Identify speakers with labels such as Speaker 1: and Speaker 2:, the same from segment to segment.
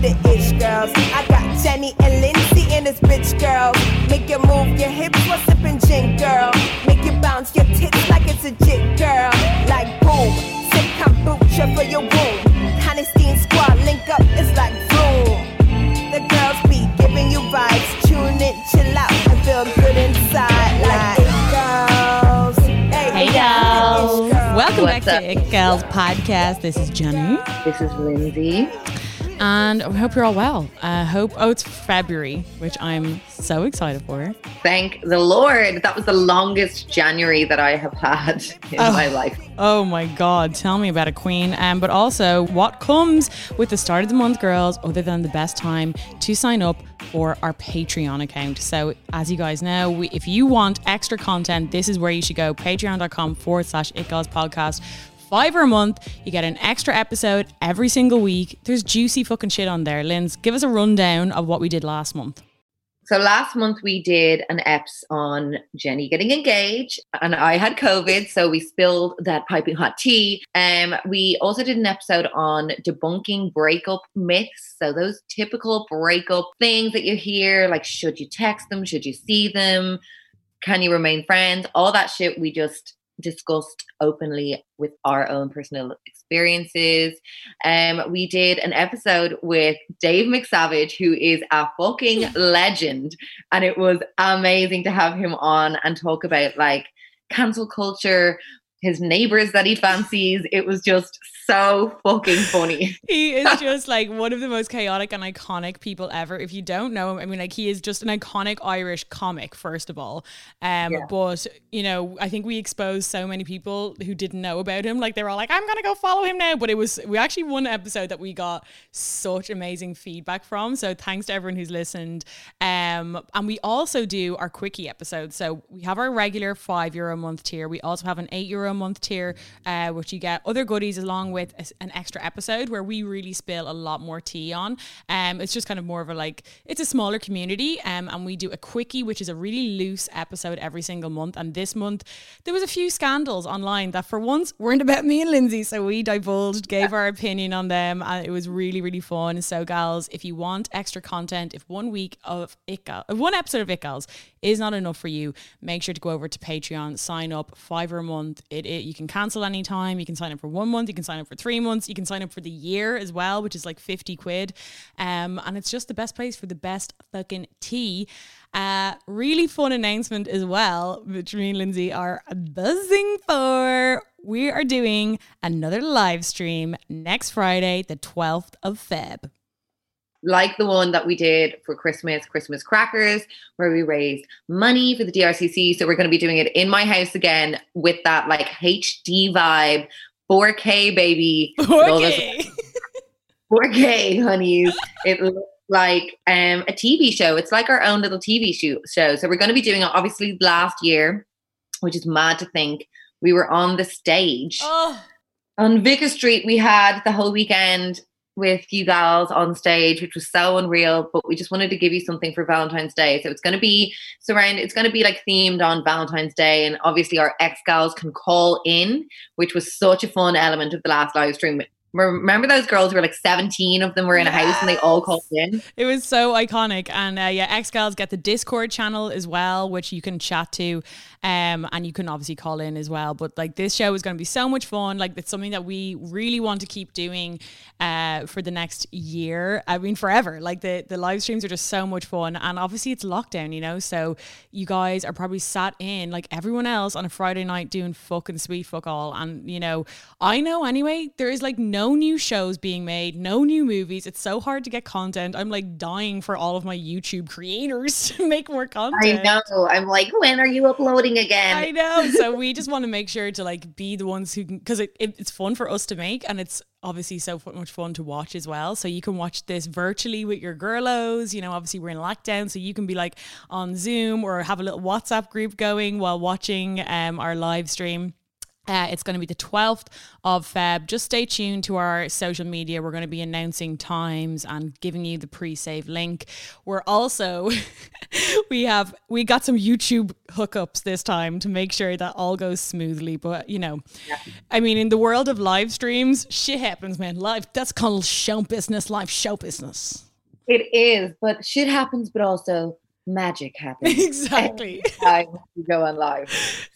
Speaker 1: we the ish girls. I got Jenny and Lindsay in this bitch girl. Make you move your hips while sipping gin girl. Make you bounce your tits like it's a jig girl. Like boom, sip kombucha for your womb. Honesty and squad link up, it's like boom. The girls be giving you vibes. Tune in, chill out, and feel good inside. Like it girls.
Speaker 2: Hey,
Speaker 1: we the
Speaker 2: girls. Welcome
Speaker 3: What's
Speaker 2: back
Speaker 3: up?
Speaker 2: to It Gals Podcast. This is Jenny,
Speaker 3: This is Lindsay.
Speaker 2: And I hope you're all well. I hope, oh, it's February, which I'm so excited for.
Speaker 3: Thank the Lord. That was the longest January that I have had in
Speaker 2: Oh.
Speaker 3: my life.
Speaker 2: Oh my God, tell me about a queen. Um, but also, what comes with the start of the month, girls, other than the best time to sign up for our Patreon account. So, as you guys know, we, if you want extra content, this is where you should go patreon.com forward slash It Girls Podcast. Five or a month, you get an extra episode every single week. There's juicy fucking shit on there. Linz, give us a rundown of what we did last month.
Speaker 3: So last month we did an EPS on Jenny getting engaged, and I had COVID, so we spilled that piping hot tea. Um, we also did an episode on debunking breakup myths. So those typical breakup things that you hear, like should you text them, should you see them, can you remain friends, all that shit. We just discussed openly with our own personal experiences. Um, we did an episode with Dave McSavage, who is a fucking legend, and it was amazing to have him on and talk about like cancel culture, his neighbors that he fancies. It was just so fucking funny.
Speaker 2: He is just like one of the most chaotic and iconic people ever. If you don't know him, I mean, like he is just an iconic Irish comic, first of all. Um,
Speaker 3: Yeah.
Speaker 2: but you know, I think we exposed so many people who didn't know about him. Like they were all like, "I'm gonna go follow him now." But it was we actually one episode that we got such amazing feedback from. So thanks to everyone who's listened. Um, and we also do our quickie episodes. So we have our regular five euro a month tier. We also have an eight euro a month tier, uh, which you get other goodies along with a an extra episode where we really spill a lot more tea on. Um, it's just kind of more of a like it's a smaller community, um, and we do a quickie, which is a really loose episode every single month. And this month there was a few scandals online that for once weren't about me and Lindsay, so we divulged, gave our opinion on them, and it was really really fun. So, gals, if you want extra content, if one week of It one episode of It Gals is not enough for you, make sure to go over to Patreon, sign up, five or a month. It you can cancel anytime. You can sign up for one month. You can sign up for three months. You can sign up for the year as well, which is like fifty quid. Um, and it's just the best place for the best fucking tea. Uh, really fun announcement as well, which me and Lindsay are buzzing for. We are doing another live stream next Friday, the 12th of Feb.
Speaker 3: Like the one that we did for Christmas, Christmas crackers, where we raised money for the DRCC. So we're going to be doing it in my house again with that like HD vibe, 4K baby, with all those
Speaker 2: Okay.
Speaker 3: 4K honeys. It looks like um, a TV show. It's like our own little TV show. show. So we're going to be doing it obviously last year, which is mad to think. We were on the stage
Speaker 2: oh,
Speaker 3: on Vicar Street. We had the whole weekend with you gals on stage, which was so unreal. But we just wanted to give you something for Valentine's Day. So it's going to be surround. It's going to be like themed on Valentine's Day, and obviously our ex gals can call in, which was such a fun element of the last live stream. Remember those girls who were like 17 of them were in a house and they all called in?
Speaker 2: It was so iconic. And uh, yeah, X Girls get the Discord channel as well, which you can chat to. Um, and you can obviously call in as well. But like this show is going to be so much fun. Like it's something that we really want to keep doing uh, for the next year. I mean, forever. Like the, the live streams are just so much fun. And obviously it's lockdown, you know? So you guys are probably sat in like everyone else on a Friday night doing fucking sweet fuck all. And, you know, I know anyway, there is like no no new shows being made, no new movies. It's so hard to get content. I'm like dying for all of my YouTube creators to make more content.
Speaker 3: I know. I'm like, when are you uploading again?
Speaker 2: I know. So we just want to make sure to like be the ones who can, because it, it, it's fun for us to make and it's obviously so much fun to watch as well. So you can watch this virtually with your girlos. You know, obviously we're in lockdown, so you can be like on Zoom or have a little WhatsApp group going while watching um, our live stream. Uh, it's going to be the 12th of Feb. Just stay tuned to our social media. We're going to be announcing times and giving you the pre-save link. We're also we have we got some YouTube hookups this time to make sure that all goes smoothly. But you know, yeah. I mean, in the world of live streams, shit happens, man. Live that's called show business. Live show business.
Speaker 3: It is, but shit happens, but also magic happens.
Speaker 2: exactly.
Speaker 3: You go on live.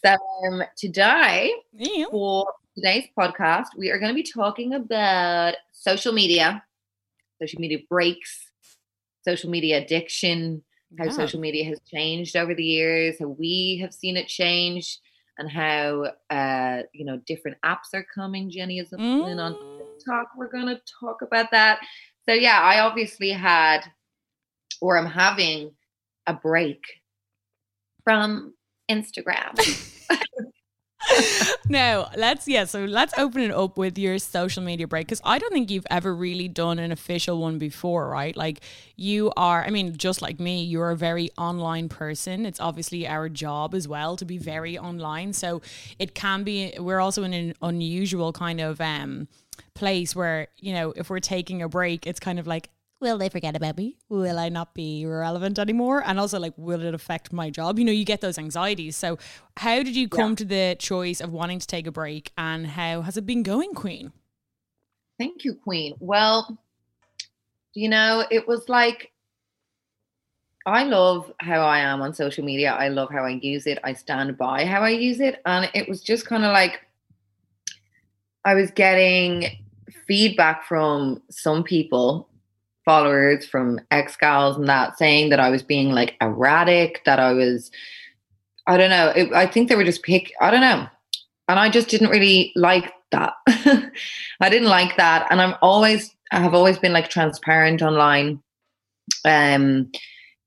Speaker 3: So um, today, yeah. for today's podcast, we are going to be talking about social media, social media breaks, social media addiction, how yeah. social media has changed over the years, how we have seen it change, and how uh, you know different apps are coming. Jenny is mm. on TikTok. We're going to talk about that. So yeah, I obviously had, or I'm having a break from Instagram.
Speaker 2: no, let's yeah, so let's open it up with your social media break because I don't think you've ever really done an official one before, right? Like you are, I mean, just like me, you're a very online person. It's obviously our job as well to be very online. So it can be we're also in an unusual kind of um place where, you know, if we're taking a break, it's kind of like will they forget about me? Will I not be relevant anymore? And also, like, will it affect my job? You know, you get those anxieties. So, how did you come yeah. to the choice of wanting to take a break and how has it been going, Queen?
Speaker 3: Thank you, Queen. Well, you know, it was like, I love how I am on social media. I love how I use it. I stand by how I use it. And it was just kind of like, I was getting feedback from some people followers from ex gals and that saying that I was being like erratic, that I was, I don't know. It, I think they were just pick. I don't know, and I just didn't really like that. I didn't like that, and I'm always, I have always been like transparent online. Um,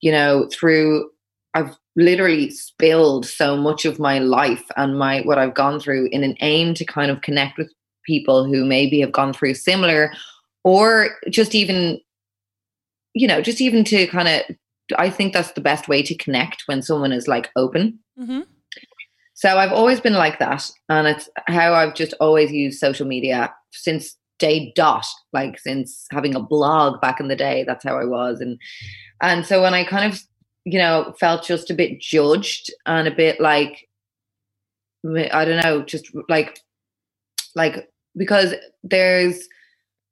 Speaker 3: you know, through I've literally spilled so much of my life and my what I've gone through in an aim to kind of connect with people who maybe have gone through similar or just even you know, just even to kind of, I think that's the best way to connect when someone is like open. Mm-hmm. So I've always been like that. And it's how I've just always used social media since day dot, like since having a blog back in the day. That's how I was. And, and so when I kind of, you know, felt just a bit judged and a bit like, I don't know, just like, like, because there's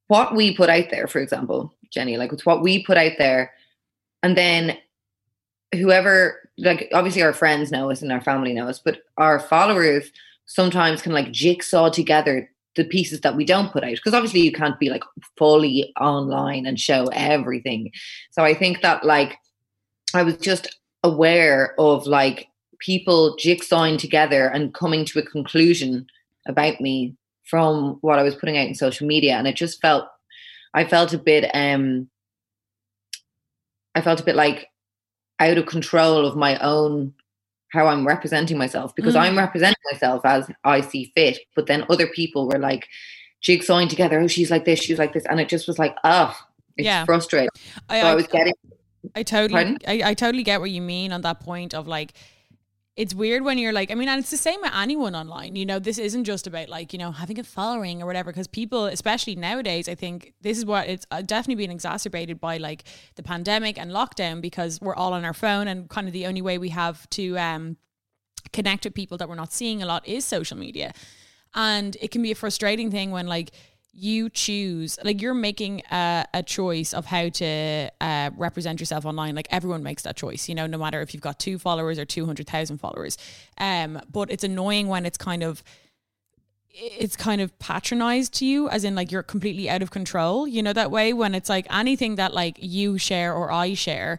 Speaker 3: what we put out there, for example, Jenny. Like it's what we put out there. And then whoever, like obviously our friends know us and our family know us, but our followers sometimes can like jigsaw together the pieces that we don't put out. Because obviously you can't be like fully online and show everything. So I think that like I was just aware of like people jigsawing together and coming to a conclusion about me from what I was putting out in social media. And it just felt I felt a bit um I felt a bit like out of control of my own how I'm representing myself because mm. I'm representing myself as I see fit. But then other people were like jigsawing together, oh, she's like this, she's like this. And it just was like, oh, it's yeah. frustrating. I, so I, I was getting
Speaker 2: I totally I, I totally get what you mean on that point of like it's weird when you're like, I mean, and it's the same with anyone online. You know, this isn't just about like, you know, having a following or whatever, because people, especially nowadays, I think this is what it's uh, definitely been exacerbated by like the pandemic and lockdown because we're all on our phone and kind of the only way we have to um, connect with people that we're not seeing a lot is social media. And it can be a frustrating thing when like, you choose like you're making a, a choice of how to uh, represent yourself online. Like everyone makes that choice you know no matter if you've got two followers or 200,000 followers. Um but it's annoying when it's kind of it's kind of patronized to you as in like you're completely out of control. You know that way when it's like anything that like you share or I share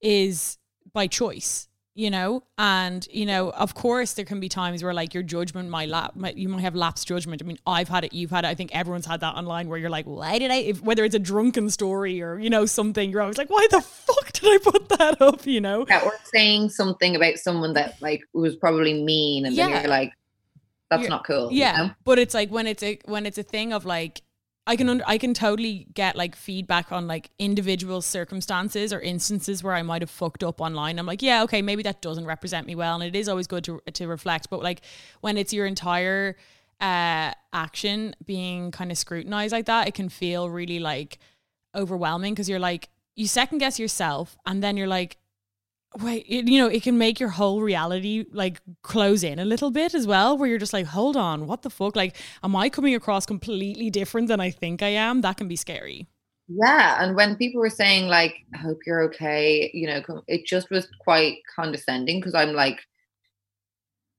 Speaker 2: is by choice you know and you know of course there can be times where like your judgment might lap might, you might have lapsed judgment i mean i've had it you've had it i think everyone's had that online where you're like why did i if, whether it's a drunken story or you know something you're always like why the fuck did i put that up you know
Speaker 3: Yeah, or saying something about someone that like was probably mean, and
Speaker 2: Yeah.
Speaker 3: then you're like, "That's
Speaker 2: You're-
Speaker 3: not cool." you
Speaker 2: yeah
Speaker 3: know?
Speaker 2: but it's like when it's a when it's a thing of like I can under, I can totally get like feedback on like individual circumstances or instances where I might have fucked up online. I'm like, yeah, okay, maybe that doesn't represent me well, and it is always good to to reflect. But like when it's your entire uh action being kind of scrutinized like that, it can feel really like overwhelming because you're like you second guess yourself, and then you're like, wait, it, you know, it can make your whole reality like close in a little bit as well, where you're just like, hold on, what the fuck? Like, am I coming across completely different than I think I am? That can be scary.
Speaker 3: Yeah, and when people were saying like, "I hope you're okay," you know, it just was quite condescending because I'm like,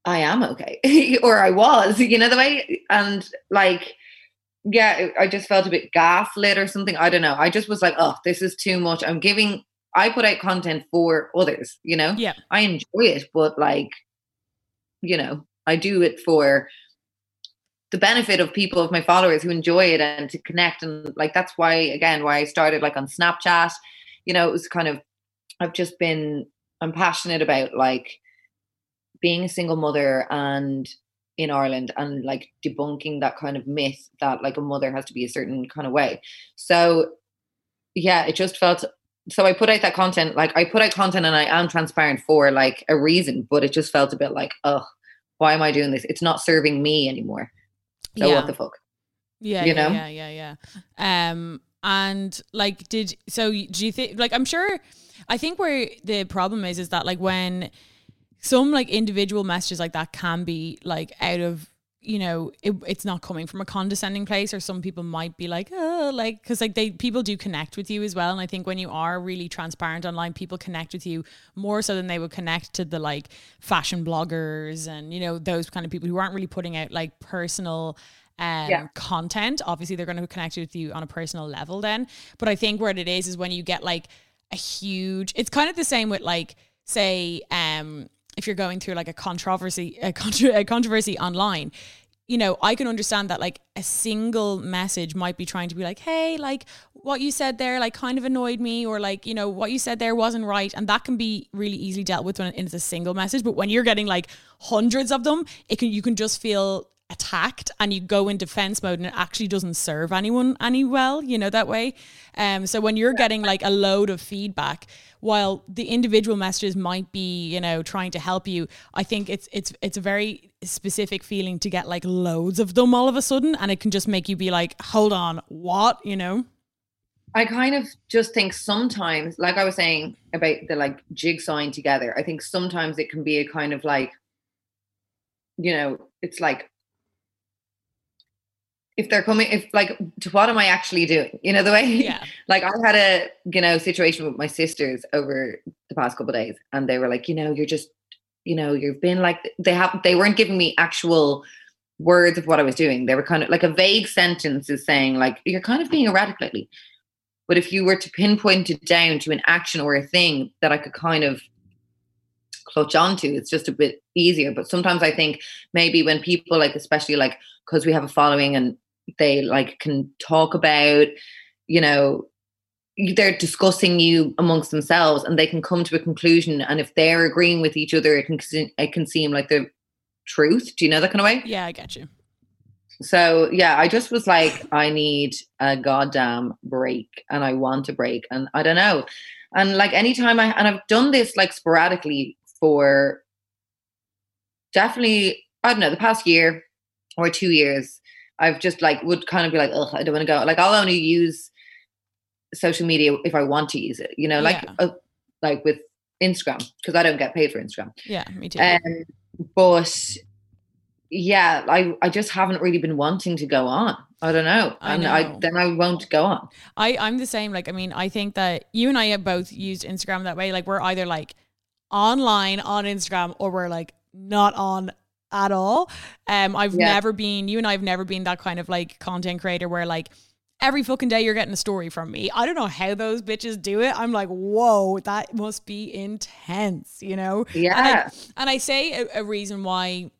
Speaker 3: I am okay, or I was, you know, the way, and like, yeah, I just felt a bit gaslit or something. I don't know. I just was like, oh, this is too much. I'm giving. I put out content for others, you know.
Speaker 2: Yeah.
Speaker 3: I enjoy it, but like, you know, I do it for the benefit of people of my followers who enjoy it and to connect and like that's why again why I started like on Snapchat you know it was kind of I've just been I'm passionate about like being a single mother and in Ireland and like debunking that kind of myth that like a mother has to be a certain kind of way so yeah it just felt so I put out that content like I put out content and I am transparent for like a reason but it just felt a bit like oh why am I doing this it's not serving me anymore so
Speaker 2: Yeah.
Speaker 3: what the fuck
Speaker 2: Yeah,
Speaker 3: you
Speaker 2: yeah,
Speaker 3: know?
Speaker 2: yeah, yeah, yeah. Um, and like, did so? Do you think? Like, I'm sure. I think where the problem is is that like when some like individual messages like that can be like out of you know it, it's not coming from a condescending place or some people might be like oh like because like they people do connect with you as well and i think when you are really transparent online people connect with you more so than they would connect to the like fashion bloggers and you know those kind of people who aren't really putting out like personal um,
Speaker 3: Yeah.
Speaker 2: content obviously they're going to connect with you on a personal level then but i think what it is is when you get like a huge it's kind of the same with like say um if you're going through like a controversy a, a controversy online you know i can understand that like a single message might be trying to be like hey like what you said there like kind of annoyed me or like you know what you said there wasn't right and that can be really easily dealt with when it's a single message but when you're getting like hundreds of them it can you can just feel attacked and you go in defense mode and it actually doesn't serve anyone any well you know that way. Um so when you're getting like a load of feedback while the individual messages might be you know trying to help you i think it's it's it's a very specific feeling to get like loads of them all of a sudden and it can just make you be like hold on what? You know?
Speaker 3: I kind of just think sometimes, like I was saying about the like jigsawing together, I think sometimes it can be a kind of like, you know, it's like if they're coming, if like, to what am I actually doing? You know, the way,
Speaker 2: yeah
Speaker 3: like I had a, you know, situation with my sisters over the past couple of days and they were like, you know, you're just, you know, you've been like, they have, they weren't giving me actual words of what I was doing. They were kind of like a vague sentence is saying like, you're kind of being erratic lately. But if you were to pinpoint it down to an action or a thing that I could kind of clutch onto, it's just a bit easier. But sometimes I think maybe when people like, especially like because we have a following and they like can talk about, you know, they're discussing you amongst themselves and they can come to a conclusion. And if they're agreeing with each other, it can it can seem like the truth. Do you know that kind of way?
Speaker 2: yeah i get you
Speaker 3: So yeah, I just was like, I need a goddamn break, and I want a break, and I don't know, and like anytime I and I've done this like sporadically for definitely I don't know the past year or two years. I've just like would kind of be like, I don't want to go. Like I'll only use social media if I want to use it, you know, like
Speaker 2: Yeah.
Speaker 3: uh, like with Instagram because I don't get paid for Instagram.
Speaker 2: yeah me too
Speaker 3: Um, but yeah, I I just haven't really been wanting to go on. I don't know,
Speaker 2: I
Speaker 3: and I
Speaker 2: know.
Speaker 3: then I won't go on.
Speaker 2: I I'm the same. Like I mean, I think that you and I have both used Instagram that way. Like we're either like online on Instagram or we're like not on at all. Um, I've
Speaker 3: Yeah.
Speaker 2: never been. You and I have never been that kind of like content creator where like every fucking day you're getting a story from me. I don't know how those bitches do it. I'm like, whoa, that must be intense, you know?
Speaker 3: Yeah.
Speaker 2: And I, and I say a, a reason why,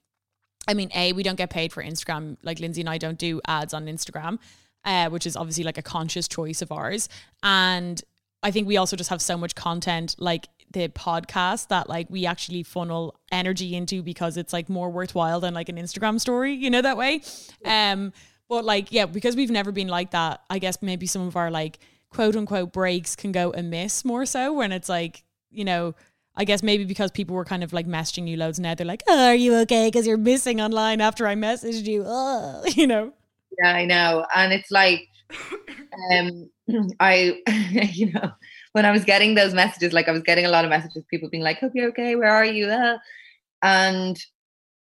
Speaker 2: I mean, A, we don't get paid for Instagram. Like Lindsay and I don't do ads on Instagram, uh, which is obviously like a conscious choice of ours. And I think we also just have so much content like the podcast that like we actually funnel energy into because it's like more worthwhile than like an Instagram story, you know that way. Um but like yeah, because we've never been like that, I guess maybe some of our like quote unquote breaks can go amiss more so when it's like, you know, I guess maybe because people were kind of like messaging you loads now they're like, oh, "Are you okay?" because you're missing online after I messaged you. Oh, you know.
Speaker 3: Yeah, I know. And it's like um I you know when I was getting those messages, like I was getting a lot of messages, people being like, Hope you're okay, where are you? Uh, and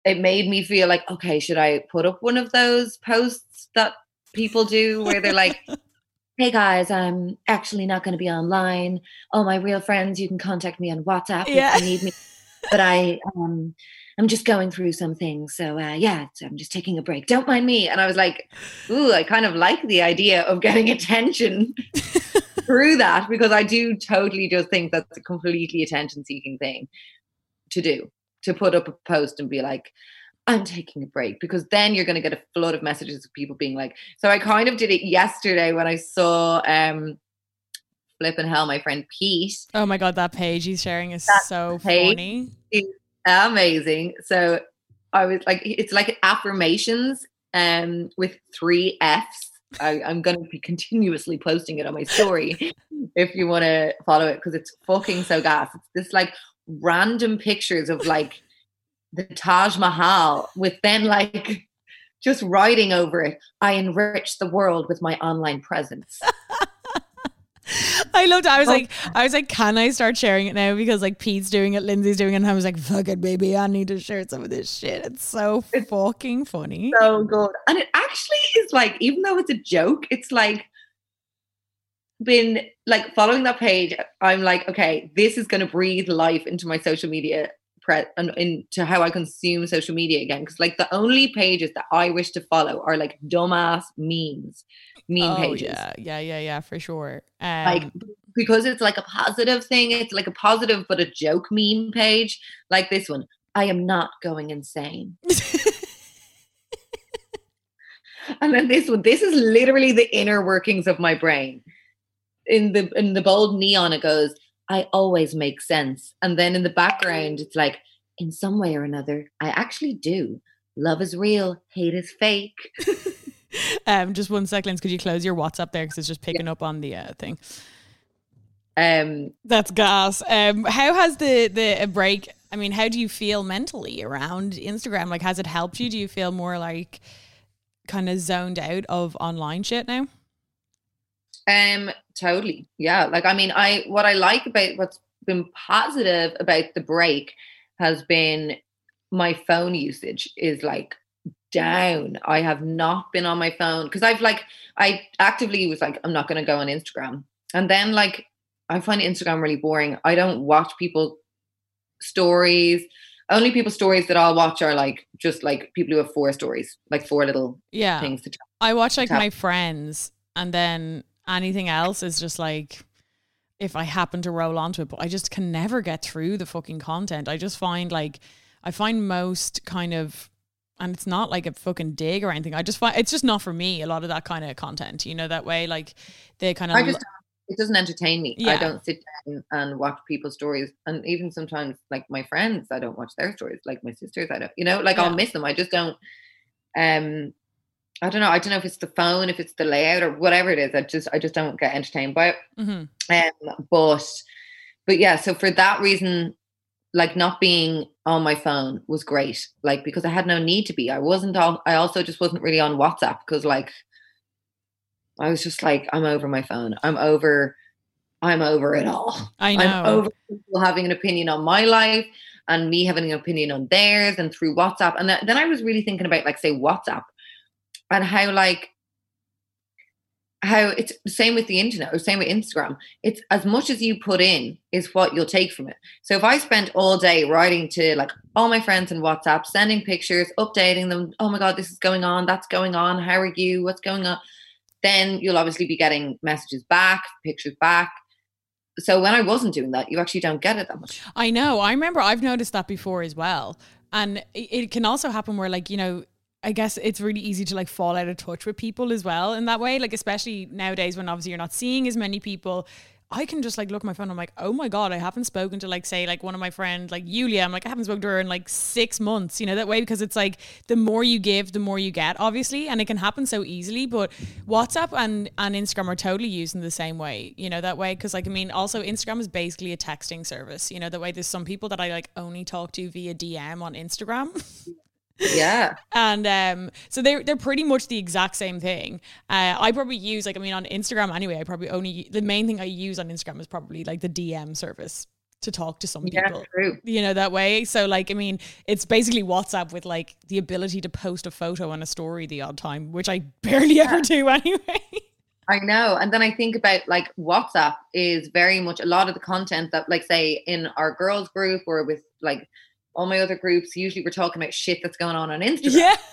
Speaker 3: it made me feel like, okay, should I put up one of those posts that people do where they're like, Hey guys, I'm actually not going to be online. All my real friends, you can contact me on WhatsApp
Speaker 2: Yeah.
Speaker 3: if you need me. But I um I'm just going through some things. So uh, yeah, so I'm just taking a break. Don't mind me. And I was like, ooh, I kind of like the idea of getting attention through that because I do totally just think that's a completely attention seeking thing to do to put up a post and be like, I'm taking a break because then you're going to get a flood of messages of people being like, so I kind of did it yesterday when I saw um flipping hell my friend Pete
Speaker 2: Oh my god, that page he's sharing is
Speaker 3: That
Speaker 2: so funny.
Speaker 3: amazing. So I was like, it's like affirmations um with three F's. I, I'm gonna be continuously posting it on my story if you want to follow it because it's fucking so gas. It's this like random pictures of like the Taj Mahal with then like just writing over it. I enrich the world with my online presence.
Speaker 2: I loved it. I was
Speaker 3: Oh.
Speaker 2: like, I was like, can I start sharing it now? Because like Pete's doing it, Lindsay's doing it, and I was like, fuck it, baby, I need to share some of this shit. It's so fucking funny.
Speaker 3: so good. And it actually is like, even though it's a joke, it's like been like following that page. I'm like, okay, this is going to breathe life into my social media pre- into how I consume social media again. Because like the only pages that I wish to follow are like dumbass memes, meme
Speaker 2: oh
Speaker 3: pages.
Speaker 2: yeah, yeah, yeah, yeah, for sure. Um,
Speaker 3: Like because it's like a positive thing. It's like a positive but a joke meme page. Like this one. I am not going insane. And then this one, this is literally the inner workings of my brain. In the in the bold neon, it goes, I always make sense. And then in the background, it's like, in some way or another, I actually do. Love is real, hate is fake.
Speaker 2: um, just one second, could you close your WhatsApp there because it's just picking up on the uh, thing.
Speaker 3: Um,
Speaker 2: That's gas. Um, how has the the break? I mean, how do you feel mentally around Instagram? Like, has it helped you? Do you feel more like kind of zoned out of online shit now?
Speaker 3: Um, totally. Yeah. Like, I mean, I what I like about what's been positive about the break has been my phone usage is like down. I have not been on my phone because I've like I actively was like, I'm not gonna go on Instagram. And then like I find Instagram really boring. I don't watch people stories. Only people stories that I'll watch are like just like people who have four stories, like four little
Speaker 2: Yeah,
Speaker 3: things to tell.
Speaker 2: I watch like
Speaker 3: tap.
Speaker 2: my friends, and then anything else is just like if I happen to roll onto it, but I just can never get through the fucking content. I just find like I find most kind of and it's not like a fucking dig or anything. I just find it's just not for me. A lot of that kind of content, you know, that way like they kind of
Speaker 3: I just it doesn't entertain me. I don't sit down and watch people's stories, and even sometimes like my friends, I don't watch their stories. Like my sisters, I don't. You know, like
Speaker 2: Yeah.
Speaker 3: I'll miss them. I just don't. Um, I don't know. I don't know if it's the phone, if it's the layout, or whatever it is. I just I just don't get entertained by it.
Speaker 2: Mhm.
Speaker 3: Um, but but yeah. So for that reason, like not being on my phone was great. Like because I had no need to be. I wasn't. All, I also just wasn't really on WhatsApp because like I was just like, I'm over my phone. I'm over, I'm over it all.
Speaker 2: I know.
Speaker 3: I'm over people having an opinion on my life and me having an opinion on theirs and through WhatsApp. And th- then I was really thinking about like say WhatsApp and how like how it's the same with the internet or same with Instagram. It's as much as you put in is what you'll take from it. So if I spent all day writing to like all my friends in WhatsApp, sending pictures, updating them, oh my god, this is going on, that's going on, how are you, what's going on? then you'll obviously be getting messages back, pictures back. So when I wasn't doing that, you actually don't get it that much.
Speaker 2: I know. I remember I've noticed that before as well. And it, it can also happen where like, you know, I guess it's really easy to like fall out of touch with people as well in that way. Like especially nowadays when obviously you're not seeing as many people. I can just like look at my phone. I'm like, oh my god, I haven't spoken to like say like one of my friends like Yulia. I'm like, I haven't spoken to her in like six months. You know that way because it's like the more you give, the more you get, obviously, and it can happen so easily. But WhatsApp and and Instagram are totally used in the same way. You know that way because like I mean, also Instagram is basically a texting service. You know that way. There's some people that I like only talk to via DM on Instagram.
Speaker 3: Yeah.
Speaker 2: and um, so they're they're pretty much the exact same thing. Uh, I probably use like I mean on Instagram anyway. I probably only the main thing I use on Instagram is probably like the DM service to talk to some
Speaker 3: Yeah,
Speaker 2: people.
Speaker 3: true.
Speaker 2: You know that way. So like I mean, it's basically WhatsApp with like the ability to post a photo and a story the odd time, which I barely ever do anyway.
Speaker 3: I know. And then I think about like WhatsApp is very much a lot of the content that, like, say, in our girls group or with like all my other groups, usually we're talking about shit that's going on on Instagram.
Speaker 2: yeah.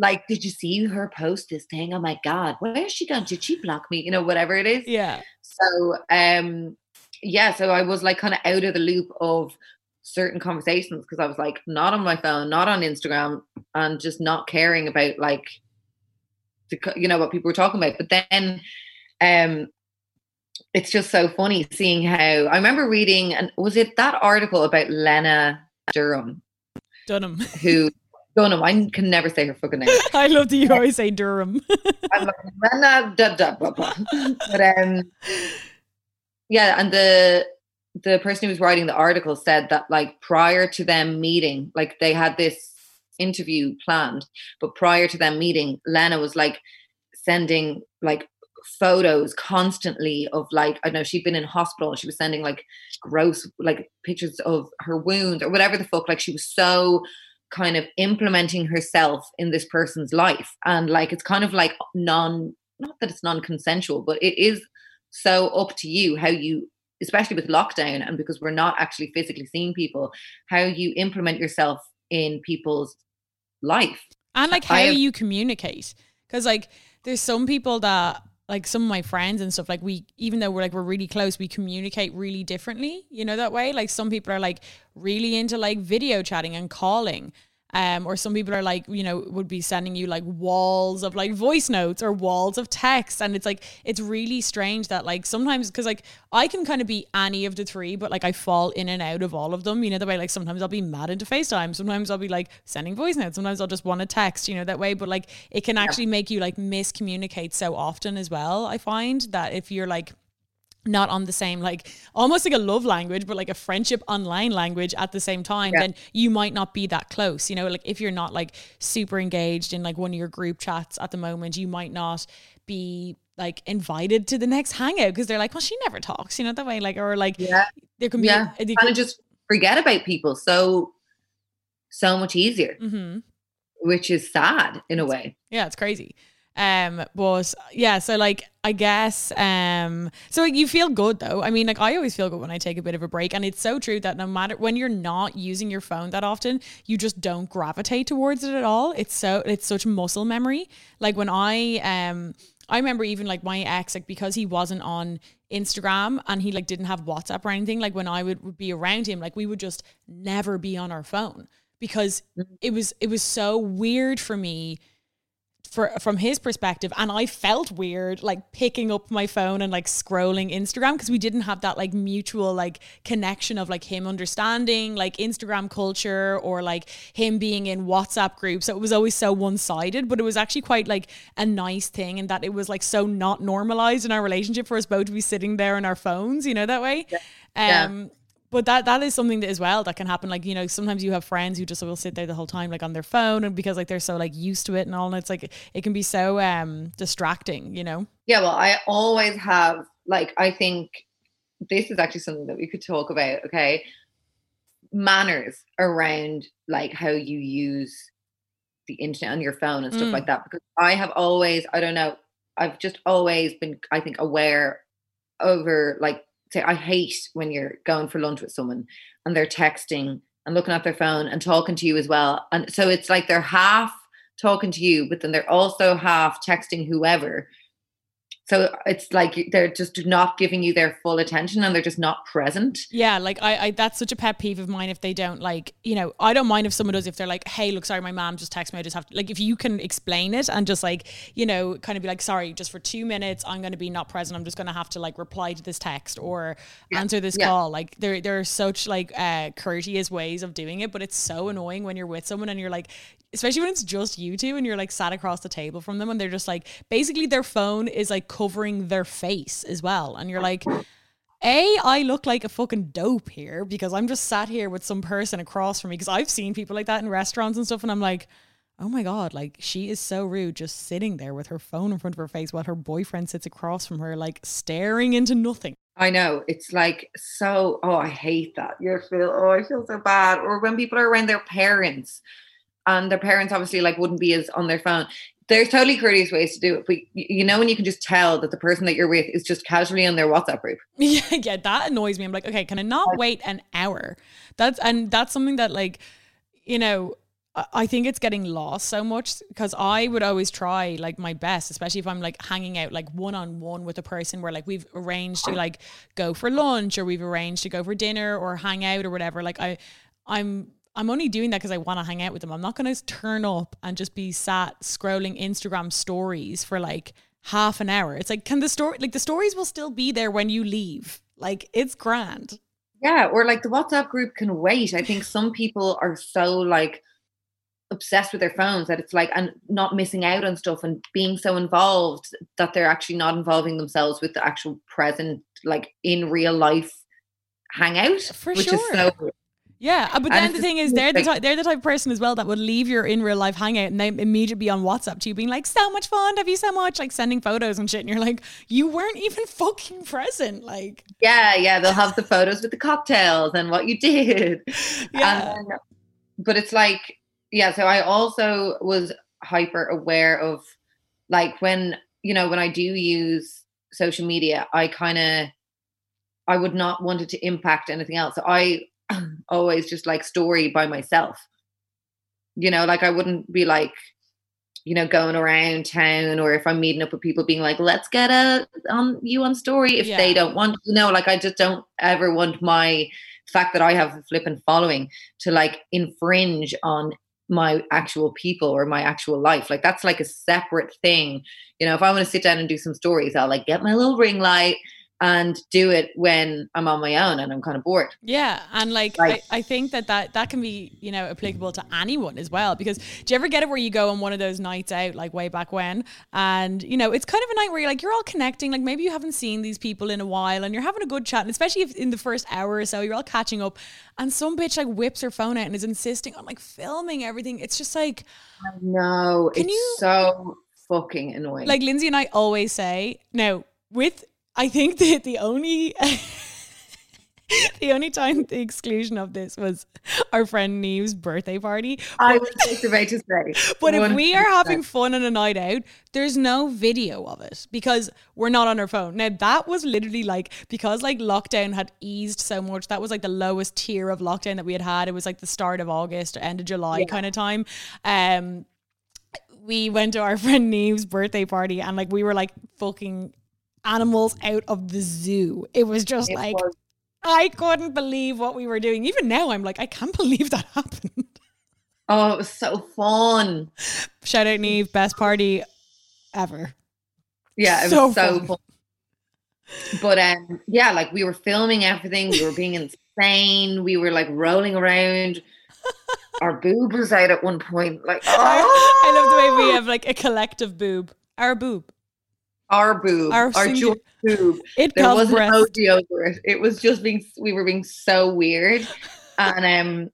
Speaker 3: Like, did you see her post this thing? Oh my God, where is she going? Did she block me? You know, whatever it is.
Speaker 2: Yeah.
Speaker 3: So, um, yeah, so I was like kind of out of the loop of certain conversations because I was like not on my phone, not on Instagram, and just not caring about like the you know what people were talking about. But then, um, it's just so funny seeing how I remember reading and was it that article about Lena Durham
Speaker 2: Dunham.
Speaker 3: who. Dunham, I can never say her fucking name.
Speaker 2: I love that you always say Durham.
Speaker 3: I'm like, Lena da, da, blah, blah. But um, yeah, and the the person who was writing the article said that like prior to them meeting, like they had this interview planned, but prior to them meeting, Lena was like sending like photos constantly of like I know she'd been in hospital and she was sending like gross like pictures of her wound or whatever the fuck like she was so kind of implementing herself in this person's life. And like it's kind of like non not that it's non-consensual but it is so up to you how you especially with lockdown and because we're not actually physically seeing people how you implement yourself in people's life.
Speaker 2: And like how
Speaker 3: have-
Speaker 2: you communicate. Because like there's some people that like some of my friends and stuff like we even though we're like we're really close we communicate really differently you know that way. Like some people are like really into like video chatting and calling um or some people are like you know would be sending you like walls of like voice notes or walls of text. And it's like it's really strange that like sometimes because like I can kind of be any of the three but like I fall in and out of all of them. You know the way like sometimes I'll be mad into FaceTime. Sometimes I'll be like sending voice notes. Sometimes I'll just want to text you know that way. But like it can actually make you like miscommunicate so often as well I find that if you're like not on the same like almost like a love language but like a friendship online language at the same time
Speaker 3: Yeah.
Speaker 2: then you might not be that close you know like if you're not like super engaged in like one of your group chats at the moment you might not be like invited to the next hangout because they're like well she never talks you know that way like or like
Speaker 3: yeah
Speaker 2: there can be
Speaker 3: yeah kind of just forget about people so so much easier
Speaker 2: mm-hmm.
Speaker 3: which is sad in a way
Speaker 2: Yeah, it's crazy. Um, but yeah, so like I guess um so you feel good though. I mean, like I always feel good when I take a bit of a break. And it's so true that no matter when you're not using your phone that often, you just don't gravitate towards it at all. It's so it's such muscle memory. Like when I um I remember even like my ex, like because he wasn't on Instagram and he like didn't have WhatsApp or anything, like when I would, would be around him, like we would just never be on our phone because it was it was so weird for me for from his perspective and I felt weird like picking up my phone and like scrolling Instagram because we didn't have that like mutual like connection of like him understanding like Instagram culture or like him being in WhatsApp groups. So it was always so one-sided but it was actually quite like a nice thing and that it was like so not normalized in our relationship for us both to be sitting there on our phones you know that way?
Speaker 3: Yeah.
Speaker 2: um but that that is something that as well that can happen. Like you know, sometimes you have friends who just will sit there the whole time, like on their phone, and because like they're so like used to it and all, and it's like it can be so um distracting. You know.
Speaker 3: Yeah, well, I always have like I think this is actually something that we could talk about, okay? Manners around like how you use the internet on your phone and stuff
Speaker 2: Mm.
Speaker 3: like that because I have always I don't know, I've just always been I think aware over like say I hate when you're going for lunch with someone and they're texting and looking at their phone and talking to you as well. And so it's like they're half talking to you, but then they're also half texting whoever So it's like they're just not giving you their full attention and they're just not present.
Speaker 2: Yeah, like I, I that's such a pet peeve of mine if they don't like, you know, I don't mind if someone does if they're like, hey, look, sorry, my mom just texted me. I just have to like if you can explain it and just like, you know, kind of be like, sorry, just for two minutes, I'm gonna be not present. I'm just gonna have to like reply to this text or yeah. answer this yeah. call. Like there there are such like uh courteous ways of doing it, but it's so annoying when you're with someone and you're like, especially when it's just you two and you're like sat across the table from them and they're just like basically their phone is like covering their face as well and you're like a i look like a fucking dope here because i'm just sat here with some person across from me because i've seen people like that in restaurants and stuff and i'm like oh my god like she is so rude just sitting there with her phone in front of her face while her boyfriend sits across from her like staring into nothing
Speaker 3: I know it's like so. Oh, I hate that. You feel. Oh, I feel so bad. Or when people are around their parents, and their parents obviously like wouldn't be as on their phone. There's totally courteous ways to do it but you know when you can just tell that the person that you're with is just casually on their whatsapp group.
Speaker 2: Yeah yeah that annoys me. I'm like okay can i not wait an hour? That's and that's something that like you know I think it's getting lost so much because I would always try like my best, especially if I'm like hanging out like one on one with a person where like we've arranged to like go for lunch or we've arranged to go for dinner or hang out or whatever. Like I, I'm I'm only doing that because I want to hang out with them. I'm not going to turn up and just be sat scrolling Instagram stories for like half an hour. It's like, can the story, like the stories will still be there when you leave. Like it's grand.
Speaker 3: Yeah. Or like the WhatsApp group can wait. I think some people are so like obsessed with their phones that it's like, and not missing out on stuff and being so involved that they're actually not involving themselves with the actual present, like in real life hangout.
Speaker 2: For which sure. is so yeah, uh, but then the thing is, they're the type, they're the type of person as well that would leave your in real life hangout and they immediately be on WhatsApp to you, being like, "So much fun, have you so much?" Like sending photos and shit, and you're like, "You weren't even fucking present." Like,
Speaker 3: yeah, yeah, they'll have the photos with the cocktails and what you did. Yeah, but it's like, yeah. So I also was hyper aware of, like, when you know when I do use social media, I kind of, I would not want it to impact anything else. So I always just like story by myself. You know, like I wouldn't be like, you know, going around town or if I'm meeting up with people being like, let's get a on you on story if yeah. they don't want you know, like I just don't ever want my fact that I have a flippant following to like infringe on my actual people or my actual life. Like that's like a separate thing. You know, if I want to sit down and do some stories, I'll like get my little ring light and do it when I'm on my own and I'm kind of bored.
Speaker 2: Yeah, and like, like I, I, think that, that that can be you know applicable to anyone as well. Because do you ever get it where you go on one of those nights out like way back when, and you know it's kind of a night where you're like you're all connecting. Like maybe you haven't seen these people in a while, and you're having a good chat, and especially if in the first hour or so you're all catching up, and some bitch like whips her phone out and is insisting on like filming everything. It's just like,
Speaker 3: no, it's you, so fucking annoying.
Speaker 2: Like Lindsay and I always say, no, with I think that the only the only time the exclusion of this was our friend Neve's birthday party.
Speaker 3: I was just about to say.
Speaker 2: But if we are having fun on a night out, there's no video of it because we're not on our phone. Now that was literally like because like lockdown had eased so much. That was like the lowest tier of lockdown that we had had. It was like the start of August or end of July yeah. kind of time. Um we went to our friend Neve's birthday party and like we were like fucking animals out of the zoo. It was just it like was. I couldn't believe what we were doing. Even now, I'm like, I can't believe that happened.
Speaker 3: Oh, it was so fun.
Speaker 2: Shout out Neve, best party ever.
Speaker 3: Yeah, it so was so fun. fun. But um, yeah, like we were filming everything. We were being insane. We were like rolling around. Our boob was out at one point. Like, oh!
Speaker 2: I love the way we have like a collective boob. Our boob
Speaker 3: our boob, our, our joint boob. It there wasn't breath. emoji over it. It was just being we were being so weird. And um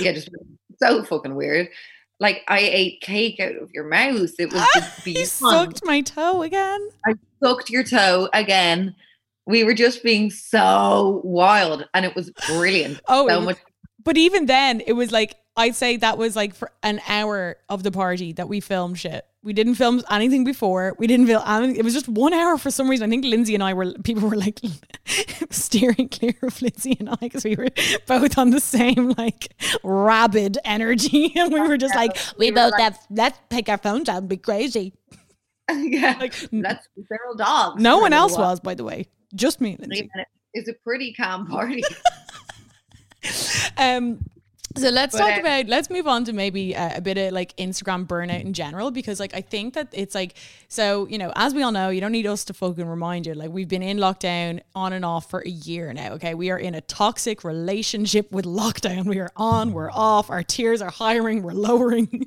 Speaker 3: yeah, just so fucking weird. Like I ate cake out of your mouth. It was just
Speaker 2: You sucked my toe again.
Speaker 3: I sucked your toe again. We were just being so wild and it was brilliant. Oh, so much.
Speaker 2: But even then, it was like I'd say that was like for an hour of the party that we filmed shit. We didn't film anything before. We didn't film anything. It was just one hour for some reason. I think Lindsay and I were, people were like steering clear of Lindsay and I because we were both on the same like rabid energy. And we were just like, we, we both like, have, let's take our phones out and be crazy.
Speaker 3: yeah,
Speaker 2: Like
Speaker 3: let's feral dogs.
Speaker 2: no one else was, by the way. Just me. and Lindsay.
Speaker 3: It's a pretty calm party.
Speaker 2: Um, so let's
Speaker 3: But,
Speaker 2: talk
Speaker 3: uh,
Speaker 2: about let's move on to maybe a, a bit of like Instagram burnout in general because like I think that it's like so you know as we all know you don't need us to fucking remind you like we've been in lockdown on and off for a year now okay? We are in a toxic relationship with lockdown. We are on we're off our tears are hiring we're lowering.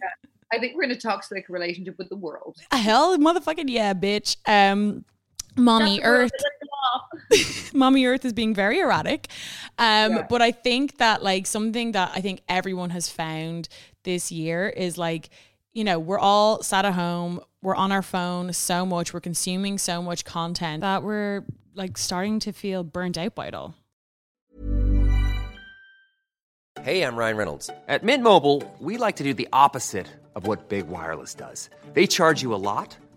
Speaker 3: I think we're in a toxic relationship with the world.
Speaker 2: hell motherfucking yeah bitch. Um mommy earth mommy earth is being very erratic um
Speaker 3: Yeah.
Speaker 2: but i think that like something that i think everyone has found this year is like you know we're all sat at home we're on our phone so much we're consuming so much content that we're like starting to feel burnt out by it all
Speaker 4: Hey, I'm Ryan Reynolds. At Mint Mobile, we like to do the opposite of what Big Wireless does. They charge you a lot,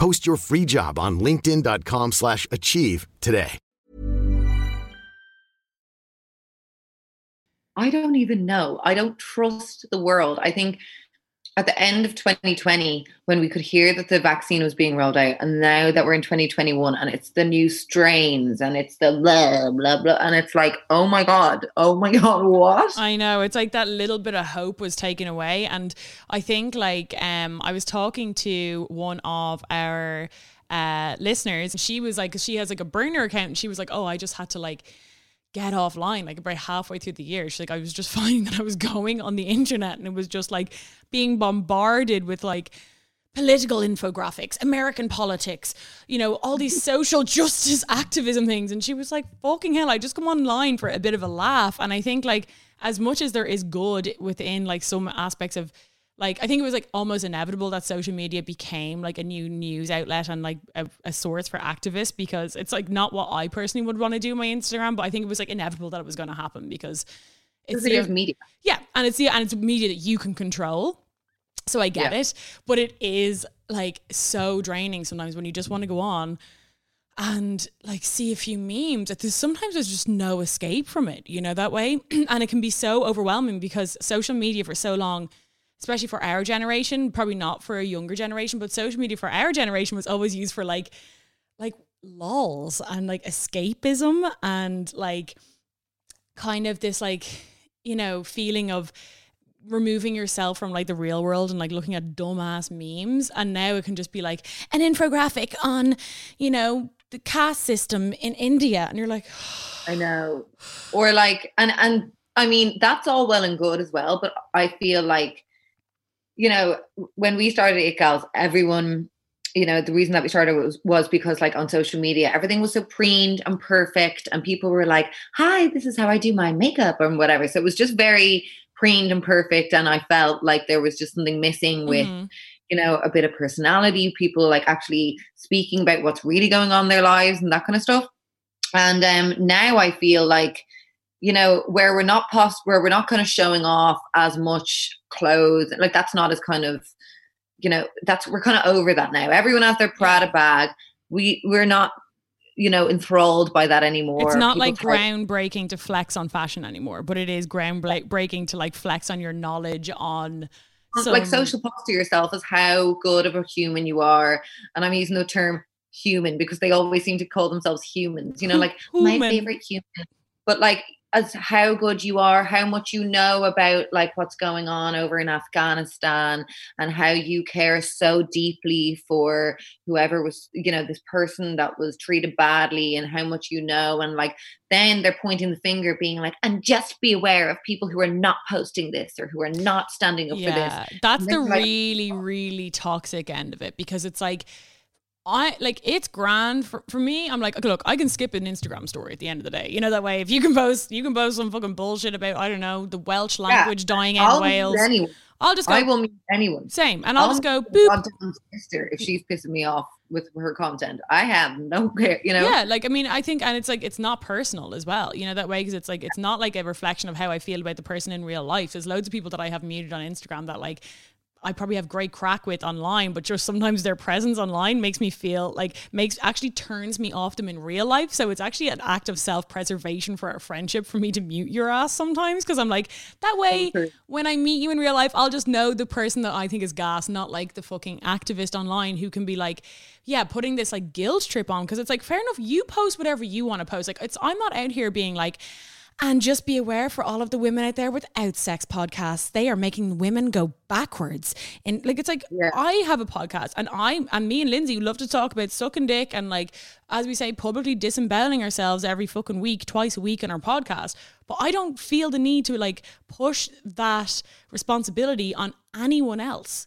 Speaker 5: Post your free job on linkedin.com/achieve slash achieve today.
Speaker 3: I don't even know. I don't trust the world. I think at the end of 2020, when we could hear that the vaccine was being rolled out, and now that we're in 2021 and it's the new strains and it's the blah, blah, blah, and it's like, oh my God, oh my God, what?
Speaker 2: I know it's like that little bit of hope was taken away, and I think like um I was talking to one of our uh listeners. She was like, she has like a burner account, and she was like, oh, I just had to like get offline like about halfway through the year. She's like, I was just finding that I was going on the internet, and it was just like being bombarded with like political infographics, American politics, you know, all these social justice activism things. And she was like, fucking hell, I just come online for a bit of a laugh. And I think like as much as there is good within like some aspects of like I think it was like almost inevitable that social media became like a new news outlet and like a, a source for activists because it's like not what I personally would want to do my Instagram, but I think it was like inevitable that it was going to happen because it's the
Speaker 3: media.
Speaker 2: yeah, and it's the and it's media that you can control. So I get
Speaker 3: Yeah.
Speaker 2: it, but it is like so draining sometimes when you just want to go on and like see a few memes. There's sometimes there's just no escape from it, you know that way, and it can be so overwhelming because social media for so long, especially for our generation, probably not for a younger generation, but social media for our generation was always used for like like lols and like escapism and like kind of this like you know feeling of removing yourself from like the real world and like looking at dumbass memes and now it can just be like an infographic on you know the caste system in India and you're like
Speaker 3: I know. Or like, and and I mean, that's all well and good as well. But I feel like, you know, when we started It Gals, everyone, you know, the reason that we started was was because like on social media, everything was so preened and perfect, and people were like, "Hi, this is how I do my makeup" or whatever. So it was just very preened and perfect, and I felt like there was just something missing with
Speaker 2: mhm.
Speaker 3: you know, a bit of personality, people like actually speaking about what's really going on in their lives and that kind of stuff. And um, now I feel like, you know, where we're not post, where we're not kind of showing off as much clothes, like that's not as kind of, you know, that's we're kind of over that now. Everyone has their Prada bag. We we're not, you know, enthralled by that anymore.
Speaker 2: it's not
Speaker 3: People
Speaker 2: like
Speaker 3: try-
Speaker 2: groundbreaking to flex on fashion anymore but it is groundbreaking to like flex on your knowledge on
Speaker 3: like social post to yourself as how good of a human you are. And I'm using the term human because they always seem to call themselves humans, you know, like my favorite human. but like as how good you are, how much you know about like what's going on over in Afghanistan and how you care so deeply for whoever was, you know, this person that was treated badly and how much you know. And like then they're pointing the finger, being like, and just be aware of people who are not posting this or who are not standing up
Speaker 2: yeah,
Speaker 3: for this.
Speaker 2: That's the
Speaker 3: like-
Speaker 2: really, really toxic end of it because it's like I like it's grand for, for me. I'm like, okay, look, I can skip an Instagram story at the end of the day. You know that way. If you can post, you can post some fucking bullshit about I don't know the Welsh language dying out
Speaker 3: I'll
Speaker 2: in Wales.
Speaker 3: anyone.
Speaker 2: I'll just go
Speaker 3: I will meet anyone.
Speaker 2: same, and I'll, just go boop.
Speaker 3: sister if she's pissing me off with her content. I have no care, you know.
Speaker 2: Yeah, like I mean, I think, and it's like it's not personal as well, you know that way because it's like it's not like a reflection of how I feel about the person in real life. There's loads of people that I have muted on Instagram that like I probably have great crack with online, but just sometimes their presence online makes me feel like makes actually turns me off them in real life. So it's actually an act of self preservation for our friendship for me to mute your ass sometimes because I'm like that way when I meet you in real life, I'll just know the person that I think is gas, not like the fucking activist online who can be like, yeah, putting this like guilt trip on because it's like fair enough, you post whatever you want to post. Like it's I'm not out here being like. And just be aware for all of the women out there without sex podcasts, they are making women go backwards. And like it's like
Speaker 3: Yeah.
Speaker 2: I have a podcast and I and me and Lindsay love to talk about sucking dick and like as we say, publicly disemboweling ourselves every fucking week, twice a week in our podcast. But I don't feel the need to like push that responsibility on anyone else.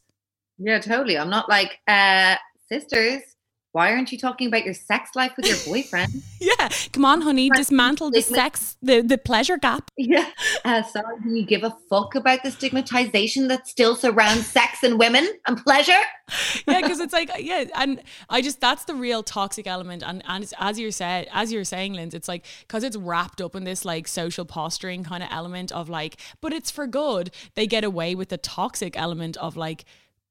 Speaker 3: Yeah, totally. I'm not like, uh, sisters, why aren't you talking about your sex life with your boyfriend?
Speaker 2: Yeah. Come on, honey, dismantle the sex the, the pleasure gap.
Speaker 3: yeah. Uh, sorry, do you give a fuck about the stigmatization that still surrounds sex and women and pleasure?
Speaker 2: yeah, because it's like yeah, and I just that's the real toxic element, and and it's, as you said, as you're saying, Linz, it's like because it's wrapped up in this like social posturing kind of element of like, but it's for good. They get away with the toxic element of like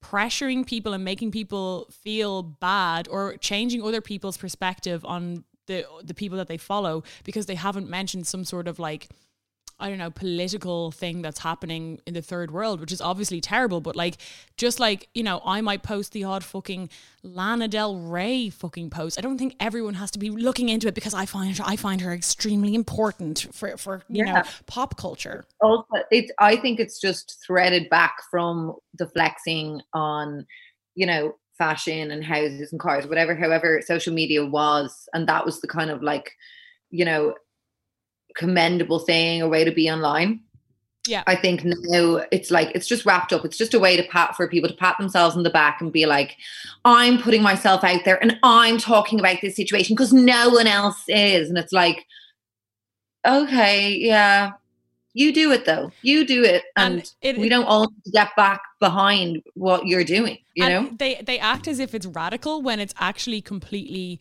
Speaker 2: pressuring people and making people feel bad or changing other people's perspective on the the people that they follow because they haven't mentioned some sort of like I don't know, political thing that's happening in the third world, which is obviously terrible. But like, just like, you know, I might post the odd fucking Lana Del Rey fucking post. I don't think everyone has to be looking into it because I find I find her extremely important for, for you know, pop culture.
Speaker 3: Also, it's, I think it's just threaded back from the flexing on, you know, fashion and houses and cars, whatever, however social media was. And that was the kind of like, you know, commendable thing a way to be online.
Speaker 2: Yeah.
Speaker 3: I think now it's like it's just wrapped up. It's just a way to pat for people to pat themselves in the back and be like, I'm putting myself out there and I'm talking about this situation because no one else is. And it's like, okay, yeah, you do it though. You do it. And,
Speaker 2: And it-
Speaker 3: we don't all get back behind what you're doing, you
Speaker 2: And
Speaker 3: know?
Speaker 2: they they act as if it's radical when it's actually completely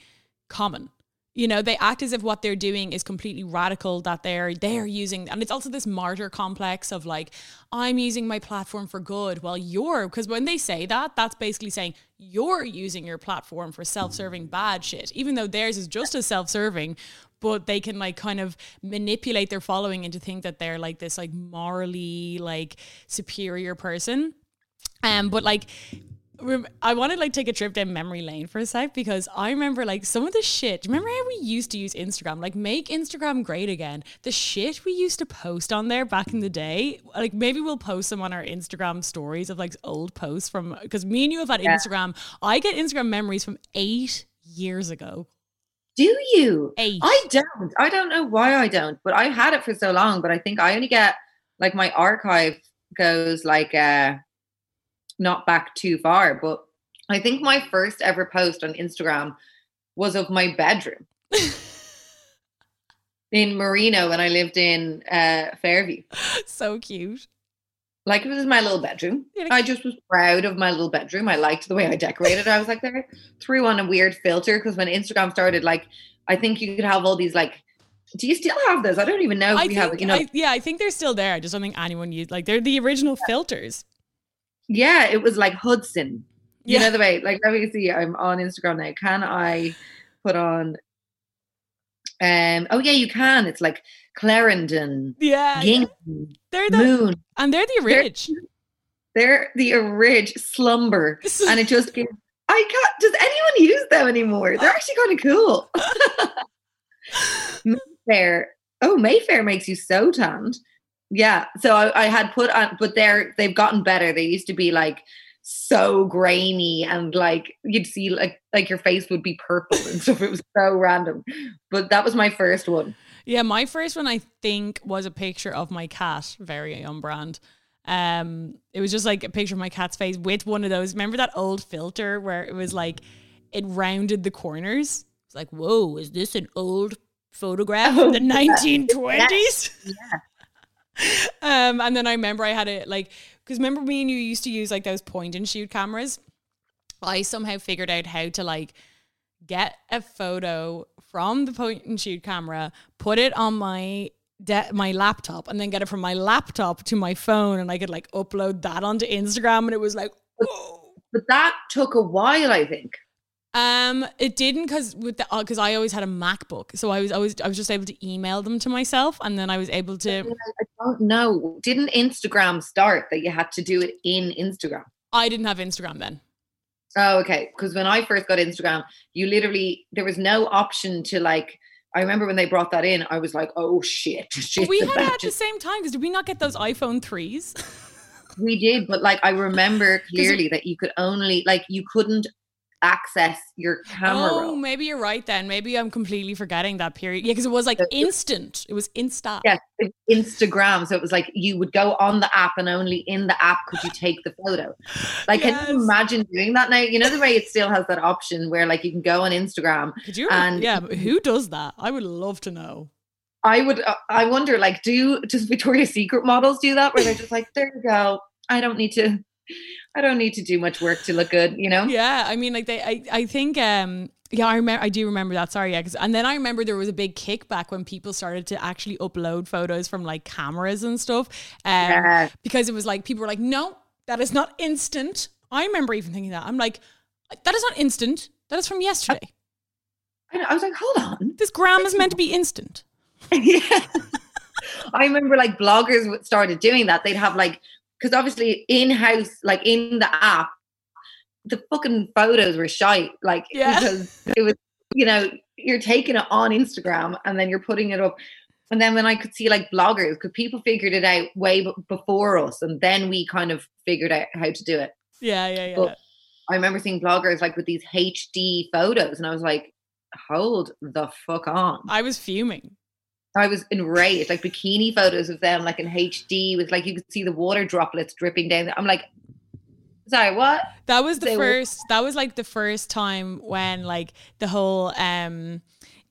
Speaker 2: common. You know, they act as if what they're doing is completely radical that they're they're using and it's also this martyr complex of like I'm using my platform for good. Well, you're because when they say that, that's basically saying you're using your platform for self-serving bad shit, even though theirs is just as self-serving, but they can like kind of manipulate their following into think that they're like this like morally like superior person. Um, but like, rem- I want to like take a trip down memory lane for a sec because I remember like some of the shit. Do you remember how we used to use Instagram? Like, make Instagram great again. The shit we used to post on there back in the day. Like, maybe we'll post some on our Instagram stories of like old posts from because me and you have had Instagram. I get Instagram memories from eight years ago.
Speaker 3: Do you?
Speaker 2: Eight.
Speaker 3: I don't. I don't know why I don't, but I had it for so long. But I think I only get like my archive goes like uh not back too far. But I think my first ever post on Instagram was of my bedroom in Marino when I lived in uh Fairview.
Speaker 2: so cute.
Speaker 3: Like it was my little bedroom. I just was proud of my little bedroom. I liked the way I decorated. I was like there threw on a weird filter because when Instagram started, like I think you could have all these like. Do you still have those? I don't even know if
Speaker 2: I
Speaker 3: we
Speaker 2: think,
Speaker 3: have. You know,
Speaker 2: I, yeah, I think they're still there. I just don't think anyone used like they're the original filters.
Speaker 3: Yeah, it was like Hudson. You
Speaker 2: Yeah.
Speaker 3: know the way. Like let me see. I'm on Instagram now. Can I put on? Um. Oh yeah, you can. It's like Clarendon,
Speaker 2: Yeah,
Speaker 3: Gingham,
Speaker 2: they're the
Speaker 3: Moon.
Speaker 2: and they're the
Speaker 3: They're- They're the orig slumber, and it just gives. I can't. Does anyone use them anymore? They're actually kind of cool. Mayfair oh, Mayfair makes you so tanned. Yeah. So I, I had put on, but they're they've gotten better. They used to be like so grainy and like you'd see like like your face would be purple and stuff. It was so random. But that was my first one.
Speaker 2: Yeah, my first one I think was a picture of my cat, very on brand. Um, it was just like a picture of my cat's face with one of those. Remember that old filter where it was like it rounded the corners? It's like, whoa, is this an old photograph from the 1920s?
Speaker 3: Yeah.
Speaker 2: Um, and then I remember I had it like because remember me and you used to use like those point and shoot cameras. I somehow figured out how to like get a photo from the point and shoot camera, put it on my de- my laptop, and then get it from my laptop to my phone, and I could like upload that onto Instagram, and it was like, whoa.
Speaker 3: But that took a while, I think.
Speaker 2: Um, it didn't because with the because I always had a MacBook, so I was always I was just able to email them to myself, and then I was able to.
Speaker 3: I don't know. Didn't Instagram start that you had to do it in Instagram?
Speaker 2: I didn't have Instagram then.
Speaker 3: Oh, okay. Because when I first got Instagram, you literally there was no option to like. I remember when they brought that in, I was like, "Oh shit!" shit
Speaker 2: we had it at the same time because did we not get those iPhone threes?
Speaker 3: We did, but like I remember clearly that you could only like you couldn't access your camera.
Speaker 2: Oh, maybe you're right then. Maybe I'm completely forgetting that period. Yeah, because it was like instant. It was insta.
Speaker 3: Yes, Instagram. So it was like you would go on the app, and only in the app could you take the photo. Like, can you imagine doing that now? You know the way it still has that option where like you can go on Instagram.
Speaker 2: Could you?
Speaker 3: And-
Speaker 2: yeah, who does that? I would love to know.
Speaker 3: I would. uh, I wonder, like, do does Victoria's Secret models do that? Where they're just like, there you go. I don't need to. I don't need to do much work to look good. You know.
Speaker 2: Yeah, I mean, like they, I, I think, um, yeah, I remember, I do remember that. Sorry, yeah, and then I remember there was a big kickback when people started to actually upload photos from like cameras and stuff, um,
Speaker 3: Yeah.
Speaker 2: because it was like people were like, no, that is not instant. I remember even thinking that. I'm like, that is not instant. That is from yesterday.
Speaker 3: I, I was like, hold on.
Speaker 2: This gram is meant to be instant.
Speaker 3: yeah. I remember like bloggers started doing that. They'd have like, because obviously in house, like in the app, the fucking photos were shite. Like,
Speaker 2: Yeah.
Speaker 3: because it was, you know, you're taking it on Instagram and then you're putting it up. And then when I could see like bloggers, because people figured it out way b- before us, and then we kind of figured out how to do it.
Speaker 2: Yeah, yeah, yeah.
Speaker 3: But I remember seeing bloggers like with these HD photos, and I was like, hold the fuck on.
Speaker 2: I was fuming.
Speaker 3: I was enraged, like bikini photos of them, like in HD, with like you could see the water droplets dripping down. I'm like, sorry, what?
Speaker 2: That was the first. That was like the first time when like the whole um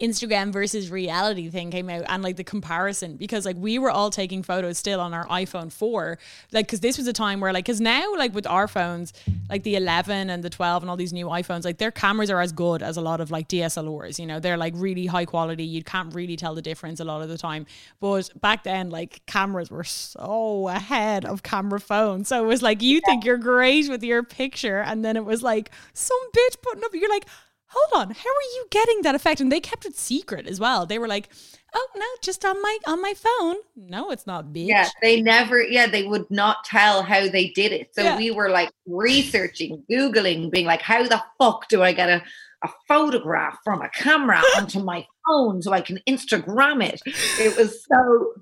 Speaker 2: Instagram versus reality thing came out and like the comparison because like we were all taking photos still on our iPhone 4 like because this was a time where like because now like with our phones like the 11 and the 12 and all these new iPhones like their cameras are as good as a lot of like DSLRs you know? They're like really high quality. You can't really tell the difference a lot of the time. But back then like cameras were so ahead of camera phones. So it was like you think you're great with your picture. And then it was like some bitch putting up you're like hold on how are you getting that effect and they kept it secret as well they were like oh no just on my on my phone no it's not bitch
Speaker 3: Yeah, they never, yeah, they would not tell how they did it. So
Speaker 2: Yeah.
Speaker 3: we were like researching, Googling, being like, how the fuck do I get a, a photograph from a camera onto my phone so I can Instagram it? It was so,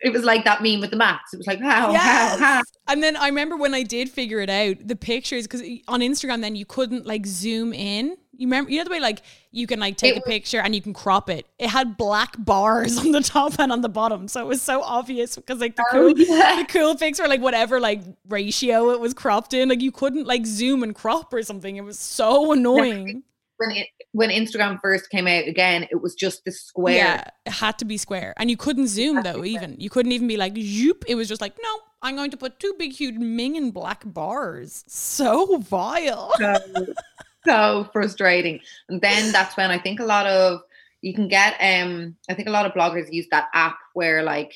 Speaker 3: it was like that meme with the maps. It was like, how,
Speaker 2: Yes.
Speaker 3: how, how?
Speaker 2: And then I remember when I did figure it out, the pictures because eh, on Instagram then you couldn't like zoom in. You remember, you know the way like you can like take
Speaker 3: It
Speaker 2: a picture and you can crop it. It had black bars on the top and on the bottom, so it was so obvious because like the
Speaker 3: Oh,
Speaker 2: cool,
Speaker 3: yeah.
Speaker 2: the cool pics were like whatever like ratio it was cropped in. Like you couldn't like zoom and crop or something. It was so annoying.
Speaker 3: When it, when Instagram first came out again, it was just the square.
Speaker 2: Yeah, it had to be square, and you couldn't zoom though. Even you couldn't even be like zoop. It was just like no. I'm going to put two big, huge Ming and black bars. So vile.
Speaker 3: so, so frustrating. And then that's when I think a lot of you can get um I think a lot of bloggers use that app where like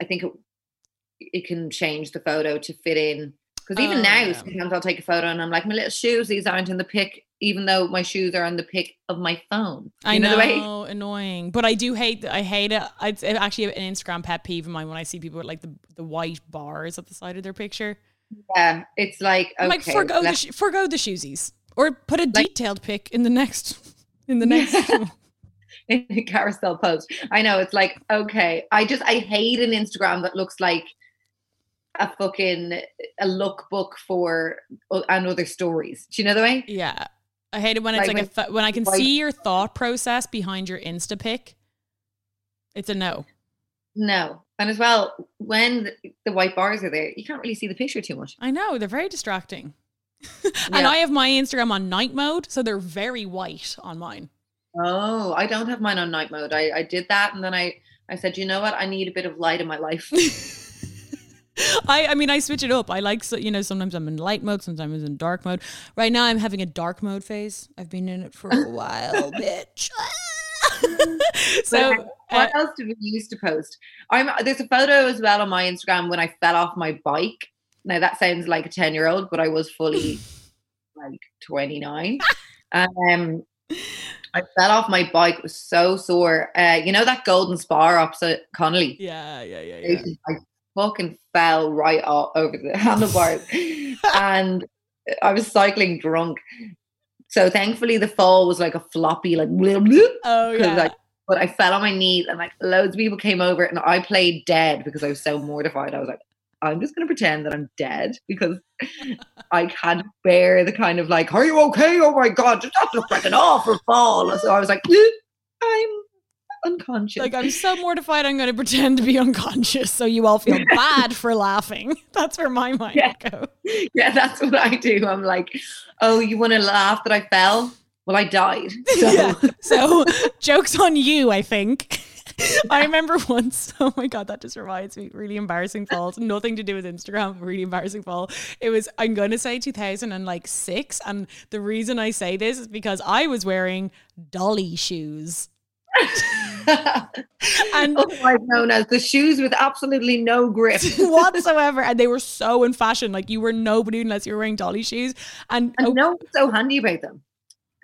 Speaker 3: I think it, it can change the photo to fit in. Because even
Speaker 2: Oh,
Speaker 3: now,
Speaker 2: yeah.
Speaker 3: sometimes I'll take a photo and I'm like, my little shoes, these aren't in the pic, even though my shoes are on the pic of my phone.
Speaker 2: I
Speaker 3: You
Speaker 2: know,
Speaker 3: the way?
Speaker 2: annoying, but I do hate. I hate it. It's actually an Instagram pet peeve of mine when I see people with like the, the white bars at the side of their picture.
Speaker 3: Yeah, it's like okay,
Speaker 2: I'm like forgo the sh- forgo the shoesies, or put a detailed pic in the next in the next.
Speaker 3: in a carousel post. I know it's like okay. I just I hate an Instagram that looks like a fucking a lookbook for uh, and other stories. Do you know the way?
Speaker 2: Yeah. I hate it when it's
Speaker 3: Like
Speaker 2: like, a
Speaker 3: when-
Speaker 2: th- when I can
Speaker 3: like-
Speaker 2: see your thought process behind your Insta pic. It's a no.
Speaker 3: No. And as well, when the, the white bars are there, you can't really see the picture too much.
Speaker 2: I know they're very distracting. and
Speaker 3: Yeah.
Speaker 2: I have my Instagram on night mode, so they're very white on mine.
Speaker 3: Oh, I don't have mine on night mode. I, I did that and then I, I said, you know what? I need a bit of light in my life.
Speaker 2: I I mean I switch it up. I like so, you know sometimes I'm in light mode, sometimes I'm in dark mode. Right now I'm having a dark mode phase. I've been in it for a while, bitch. so
Speaker 3: what
Speaker 2: uh,
Speaker 3: else did we used to post? I'm there's a photo as well on my Instagram when I fell off my bike. Now that sounds like a 10 year old, but I was fully like 29. Um I fell off my bike, it was so sore. Uh, you know that golden spar opposite Connolly?
Speaker 2: yeah, yeah, yeah, yeah.
Speaker 3: I fucking fell right off over the handlebars and I was cycling drunk. So thankfully the fall was like a floppy, like bleh, bleh,
Speaker 2: Oh yeah.
Speaker 3: like, but I fell on my knees and like loads of people came over and I played dead because I was so mortified. I was like, I'm just gonna pretend that I'm dead because I can't bear the kind of like, are you okay? Oh my god, does that look like an awful fall? So I was like, "Eh, I'm unconscious.
Speaker 2: like I'm so mortified I'm going to pretend to be unconscious so you all feel bad for laughing. That's where my mind
Speaker 3: Yeah.
Speaker 2: goes.
Speaker 3: yeah, that's what I do. I'm like, oh, you want to laugh that I fell? Well, I died. So
Speaker 2: Yeah. So jokes on you, I think. I remember once, oh my god, that just reminds me, really embarrassing falls. Nothing to do with Instagram, really embarrassing fall. It was I'm gonna say 2006. And the reason I say this is because I was wearing dolly shoes. And
Speaker 3: otherwise known as the shoes with absolutely no grip.
Speaker 2: whatsoever. And they were so in fashion. Like you were nobody unless you were wearing dolly shoes. And
Speaker 3: And
Speaker 2: oh,
Speaker 3: know what's so handy about them?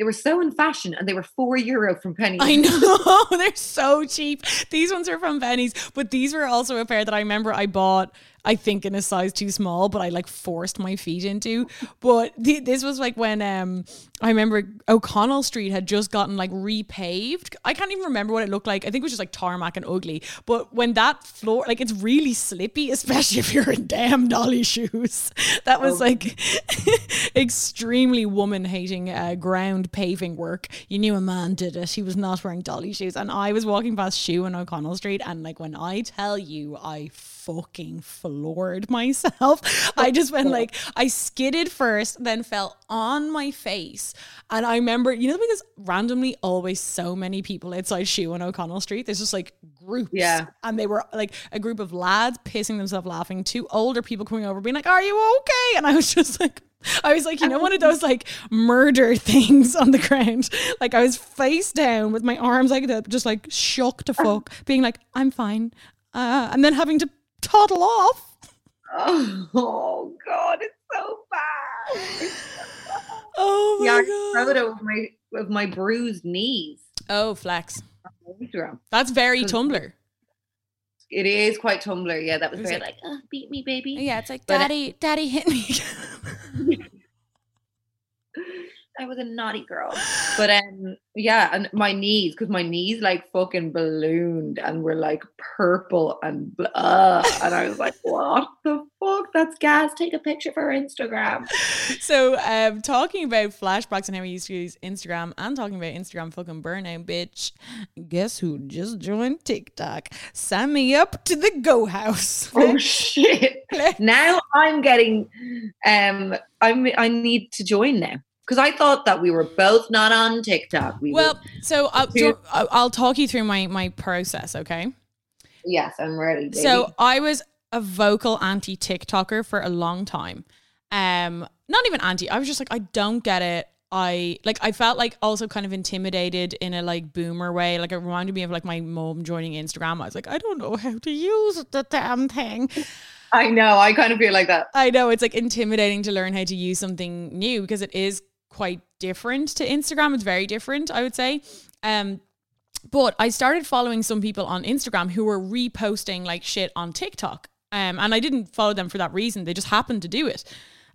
Speaker 3: They were so in fashion and they were four euro from Penny.
Speaker 2: I know they're so cheap. These ones are from Penneys, but these were also a pair that I remember I bought. I think in a size too small, but I like forced my feet into. But th- this was like when um I remember O'Connell Street had just gotten like repaved. I can't even remember what it looked like. I think it was just like tarmac and ugly. But when that floor, like it's really slippy, especially if you're in damn dolly shoes. That was like extremely woman hating uh, ground paving work. You knew a man did it. He was not wearing dolly shoes. And I was walking past Schuh on O'Connell Street. And like when I tell you, I fucking floored myself. I just went like, I skidded first, then fell on my face. And I remember, you know, because randomly always so many people outside Schuh on O'Connell Street, there's just like groups.
Speaker 3: Yeah.
Speaker 2: And they were like a group of lads pissing themselves laughing, two older people coming over being like, Are you okay? And I was just like, I was like, you know, one of those like murder things on the ground. Like I was face down with my arms like that, just like shocked to fuck, being like, I'm fine. Uh, and then having to toddle off.
Speaker 3: Oh, oh God, it's so bad.
Speaker 2: Oh my
Speaker 3: Yeah, I
Speaker 2: god.
Speaker 3: photo of my of my bruised knees.
Speaker 2: Oh, flex. That's very Tumblr.
Speaker 3: It is quite Tumblr. Yeah, that was
Speaker 2: was
Speaker 3: very
Speaker 2: like-
Speaker 3: like, oh, beat me, baby.
Speaker 2: Yeah, it's like
Speaker 3: But,
Speaker 2: daddy, daddy hit me.
Speaker 3: I was a naughty girl. But um yeah, and my knees, because my knees like fucking ballooned and were like purple and blah. And I was like, what the fuck? That's gas. Take a picture for Instagram.
Speaker 2: so, um, talking about flashbacks and how we used to use Instagram, and talking about Instagram fucking burnout, bitch. Guess who just joined TikTok? Sign me up to the Go House.
Speaker 3: Oh shit. now I'm getting um I'm I need to join now. Because I thought that we were both not on TikTok. We
Speaker 2: well, so I'll,
Speaker 3: Two-
Speaker 2: I'll I'll talk you through my my process, okay?
Speaker 3: yes, I'm ready. Baby.
Speaker 2: So I was a vocal anti TikToker for a long time. Um, not even anti. I was just like, I don't get it. I like. I felt like also kind of intimidated in a like boomer way. Like it reminded me of like my mom joining Instagram. I was like, I don't know how to use the damn thing.
Speaker 3: I know, I kind of feel like that.
Speaker 2: I know it's like intimidating to learn how to use something new because it is quite different to Instagram. It's very different, I would say. Um, but I started following some people on Instagram who were reposting like shit on TikTok. Um, and I didn't follow them for that reason. They just happened to do it.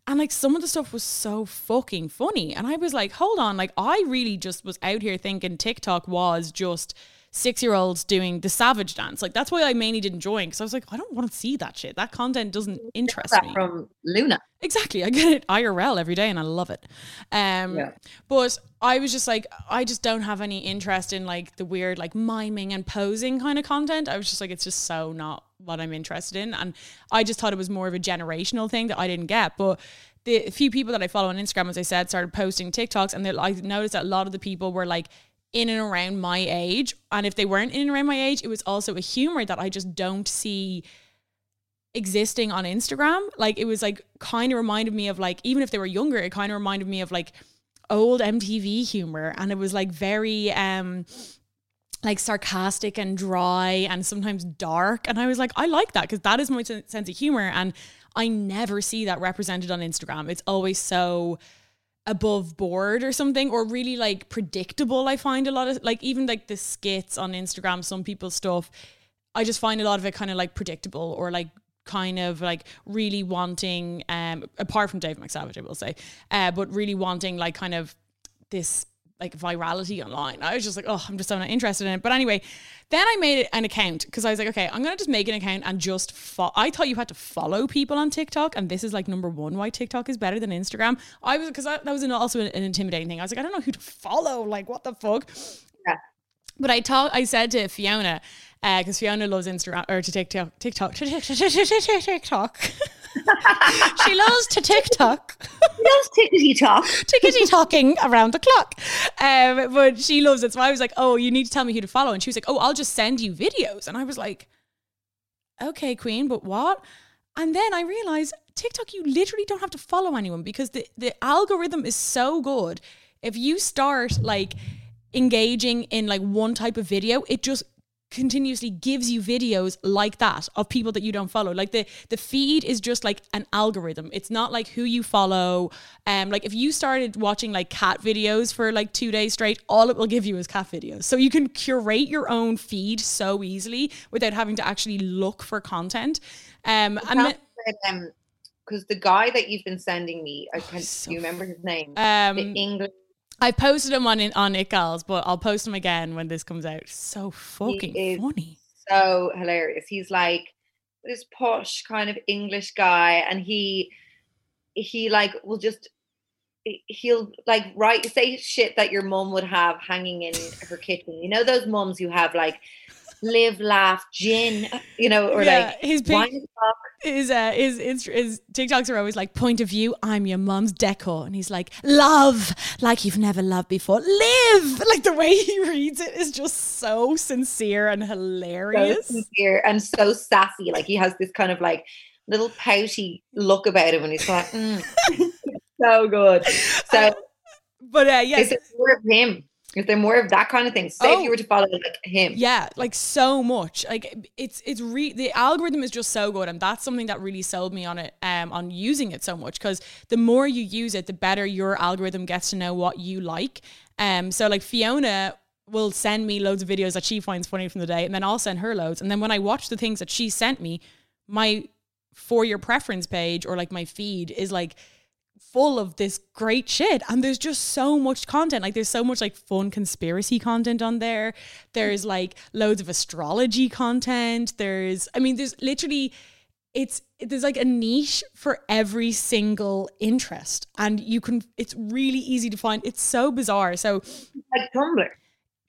Speaker 2: And like some of the stuff was so fucking funny. And I was like, hold on, like I really just was out here thinking TikTok was just six year olds doing the savage dance. Like that's why I mainly didn't join because I was like, I don't want to see that shit. That content doesn't interest
Speaker 3: that
Speaker 2: me.
Speaker 3: from Luna.
Speaker 2: Exactly. I get it IRL every day and I love it. Um
Speaker 3: Yeah.
Speaker 2: but I was just like I just don't have any interest in like the weird like miming and posing kind of content. I was just like it's just so not what I'm interested in and I just thought it was more of a generational thing that I didn't get. But the few people that I follow on Instagram as I said started posting TikToks and I noticed that a lot of the people were like in and around my age and if they weren't in and around my age it was also a humor that I just don't see existing on Instagram. Like it was like kind of reminded me of like even if they were younger, it kind of reminded me of like old MTV humor and it was like very um like sarcastic and dry and sometimes dark and I was like I like that because that is my sen- sense of humor and I never see that represented on Instagram. It's always so above board or something or really like predictable I find a lot of like even like the skits on Instagram some people's stuff I just find a lot of it kind of like predictable or like kind of like really wanting um apart from Dave McSavage I will say uh but really wanting like kind of this like virality online. I was just like, oh, I'm just so not interested in it. But anyway, then I made an account because I was like, okay, I'm gonna just make an account and just. Fo- I thought you had to follow people on TikTok, and this is like number one why TikTok is better than Instagram. I was because that was an, also an, an intimidating thing. I was like, I don't know who to follow. Like, what the fuck?
Speaker 3: Yeah.
Speaker 2: But I talk, I said to Fiona, uh, because Fiona loves Instagram or to TikTok, TikTok, TikTok. she loves to TikTok.
Speaker 3: Those tickety talk.
Speaker 2: tickety talking around the clock. Um, but she loves it. So I was like, oh, you need to tell me who to follow. And she was like, oh, I'll just send you videos. And I was like, okay, Queen, but what? And then I realized TikTok, you literally don't have to follow anyone because the, the algorithm is so good. If you start like engaging in like one type of video, it just continuously gives you videos like that of people that you don't follow like the the feed is just like an algorithm it's not like who you follow um like if you started watching like cat videos for like two days straight all it will give you is cat videos so you can curate your own feed so easily without having to actually look for content um and then,
Speaker 3: um, because the guy that you've been sending me, I can't.
Speaker 2: so
Speaker 3: do you remember his name?
Speaker 2: um
Speaker 3: the English.
Speaker 2: I posted him on on It Gals, but I'll post him again when this comes out. So fucking funny.
Speaker 3: so hilarious. He's like this posh kind of English guy, and he he like will just he'll like write say shit that your mum would have hanging in her kitchen. You know those mums who have like live, laugh, gin, you know, or
Speaker 2: Yeah,
Speaker 3: like
Speaker 2: his pic-
Speaker 3: wine o'clock.
Speaker 2: His uh his, his his TikToks are always like point of view, I'm your mom's decor. And he's like, love like you've never loved before. Live like the way he reads it is just so sincere and
Speaker 3: so
Speaker 2: hilarious.
Speaker 3: sincere and so sassy. Like he has this kind of like little pouty look about him, and he's like, mm. so good. So
Speaker 2: But uh
Speaker 3: is
Speaker 2: yes,
Speaker 3: there more of him? Is there more of that kind of thing? Say if
Speaker 2: Oh.
Speaker 3: you were to follow like him.
Speaker 2: yeah, like so much. Like it's it's re- the algorithm is just so good, and that's something that really sold me on it. Um, on using it so much because the more you use it, the better your algorithm gets to know what you like. Um, so like Fiona will send me loads of videos that she finds funny from the day, and then I'll send her loads, and then when I watch the things that she sent me, my for your preference page or like my feed is like full of this great shit and there's just so much content. Like there's so much like fun conspiracy content on there. There's like loads of astrology content. There's i mean there's literally it's there's like a niche for every single interest and you can it's really easy to find. It's so bizarre. So
Speaker 3: Like Tumblr.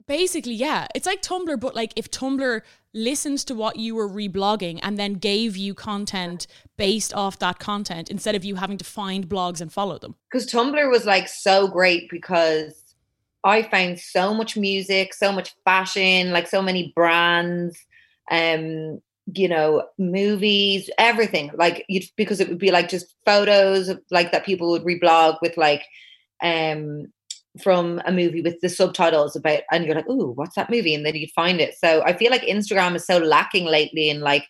Speaker 2: Basically yeah it's like tumblr but like if tumblr listened to what you were reblogging and then gave you content based off that content instead of you having to find blogs and follow them
Speaker 3: because Tumblr was like so great because I found so much music, so much fashion, like so many brands, um, you know, movies, everything. Like you because it would be like just photos of, like that people would reblog with like um from a movie with the subtitles about and you're like, ooh, what's that movie? And then you'd find it. So I feel like Instagram is so lacking lately in like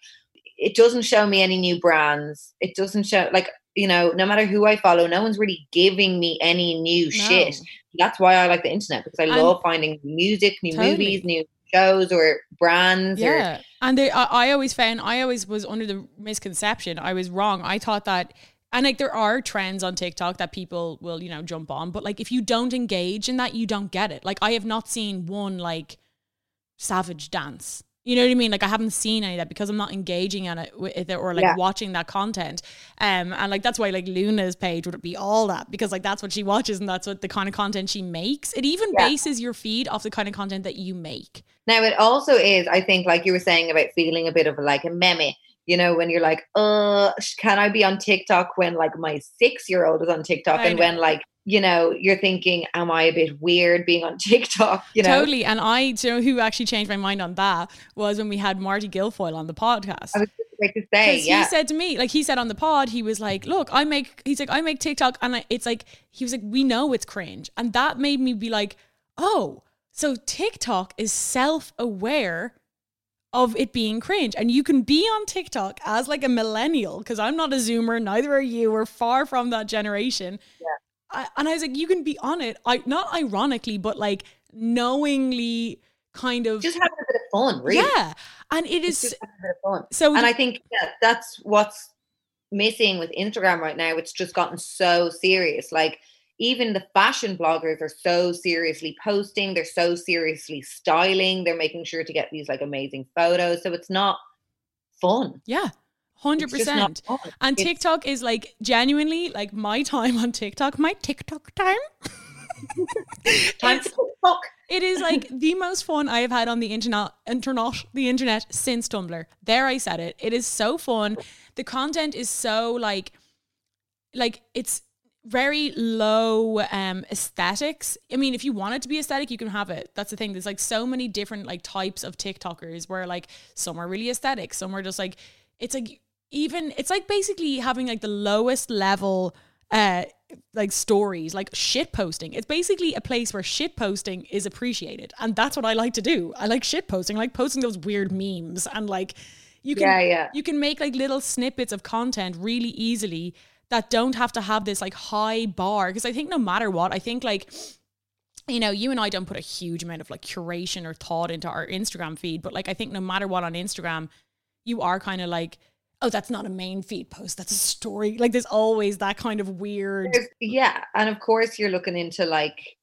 Speaker 3: it doesn't show me any new brands. It doesn't show like you know, no matter who I follow, no one's really giving me any new shit. That's why I like the internet because I
Speaker 2: And-
Speaker 3: love finding music, new
Speaker 2: Totally.
Speaker 3: movies, new shows or brands. Or,
Speaker 2: Yeah. And they, I, I always found, I always was under the misconception. I was wrong. I thought that and like there are trends on TikTok that people will, you know, jump on, but like if you don't engage in that, you don't get it. Like I have not seen one like savage dance. You know what I mean? Like I haven't seen any of that because I'm not engaging on it with it or like
Speaker 3: Yeah.
Speaker 2: watching that content. Um, and like that's why like Luna's page would be all that because like that's what she watches and that's what the kind of content she makes. It even
Speaker 3: Yeah.
Speaker 2: bases your feed off the kind of content that you make.
Speaker 3: Now it also is, I think, like you were saying about feeling a bit of like a meme. You know, when you're like, uh, can I be on TikTok when like my six year old is on TikTok?
Speaker 2: I
Speaker 3: and when like, you know, you're thinking, am I a bit weird being on TikTok? You know,
Speaker 2: Totally. And I, do you know who actually changed my mind on that was when we had Marty Guilfoyle on the podcast.
Speaker 3: I was just about to say, yeah.
Speaker 2: he said to me, like he said on the pod, he was like, "Look, I make." He's like, "I make TikTok," and I, it's like he was like, "We know it's cringe," and that made me be like, "Oh, so TikTok is self-aware of it being cringe, and you can be on TikTok as like a millennial because I'm not a Zoomer, neither are you. We're far from that generation." I, and I was like, "You can be on it, I not ironically, but like knowingly." Kind of,
Speaker 3: just having a bit of fun, really.
Speaker 2: yeah, and it
Speaker 3: It's
Speaker 2: is
Speaker 3: just having a bit of fun.
Speaker 2: so.
Speaker 3: and I think yeah, that's what's missing with Instagram right now. It's just gotten so serious. Like even the fashion bloggers are so seriously posting. They're so seriously styling. They're making sure to get these like amazing photos. So it's not fun.
Speaker 2: Yeah, hundred
Speaker 3: It's just not
Speaker 2: percent.
Speaker 3: fun.
Speaker 2: And
Speaker 3: It's-
Speaker 2: TikTok is like genuinely like my time on TikTok, my TikTok time.
Speaker 3: time
Speaker 2: It's-
Speaker 3: to fuck.
Speaker 2: It is like the most fun I have had on the internet, internet, the internet since Tumblr. There, I said it. It is so fun. The content is so like, like it's very low um aesthetics. I mean, if you want it to be aesthetic, you can have it. That's the thing. There's like so many different like types of TikTokers where like some are really aesthetic, some are just like it's like even it's like basically having like the lowest level uh like stories like shit posting it's basically a place where shit posting is appreciated and that's what i like to do i like shit posting I like posting those weird memes and like you can
Speaker 3: Yeah, yeah.
Speaker 2: you can make like little snippets of content really easily that don't have to have this like high bar because i think no matter what i think like you know, you and I don't put a huge amount of like curation or thought into our Instagram feed, but like I think no matter what on Instagram, you are kind of like, oh, that's not a main feed post, that's a story. Like there's always that kind of weird.
Speaker 3: Yeah, and of course you're looking into like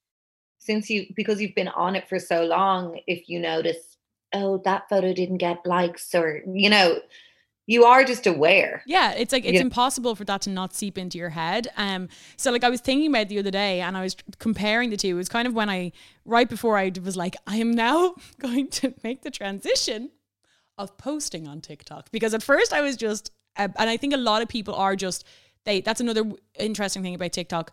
Speaker 3: since you because you've been on it for so long. If you notice, oh, that photo didn't get likes, or you know, you are just aware.
Speaker 2: Yeah, it's like it's
Speaker 3: Yeah.
Speaker 2: impossible for that to not seep into your head. Um, so like I was thinking about the other day, and I was comparing the two. It was kind of when I right before I was like, I am now going to make the transition of posting on TikTok because at first I was just, uh, and I think a lot of people are just they. That's another w- interesting thing about TikTok.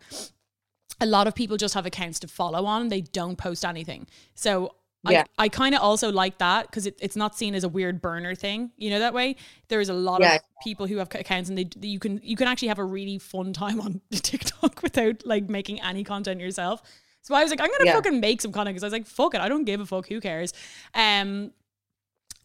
Speaker 2: A lot of people just have accounts to follow on; they don't post anything. So.
Speaker 3: Yeah.
Speaker 2: I, I kind of also like that because it, it's not seen as a weird burner thing, you know that way. There is a lot
Speaker 3: Yeah.
Speaker 2: of people who have accounts and they you can you can actually have a really fun time on TikTok without like making any content yourself. So I was like, I'm gonna
Speaker 3: Yeah.
Speaker 2: fucking make some content because I was like, fuck it, I don't give a fuck, who cares? Um,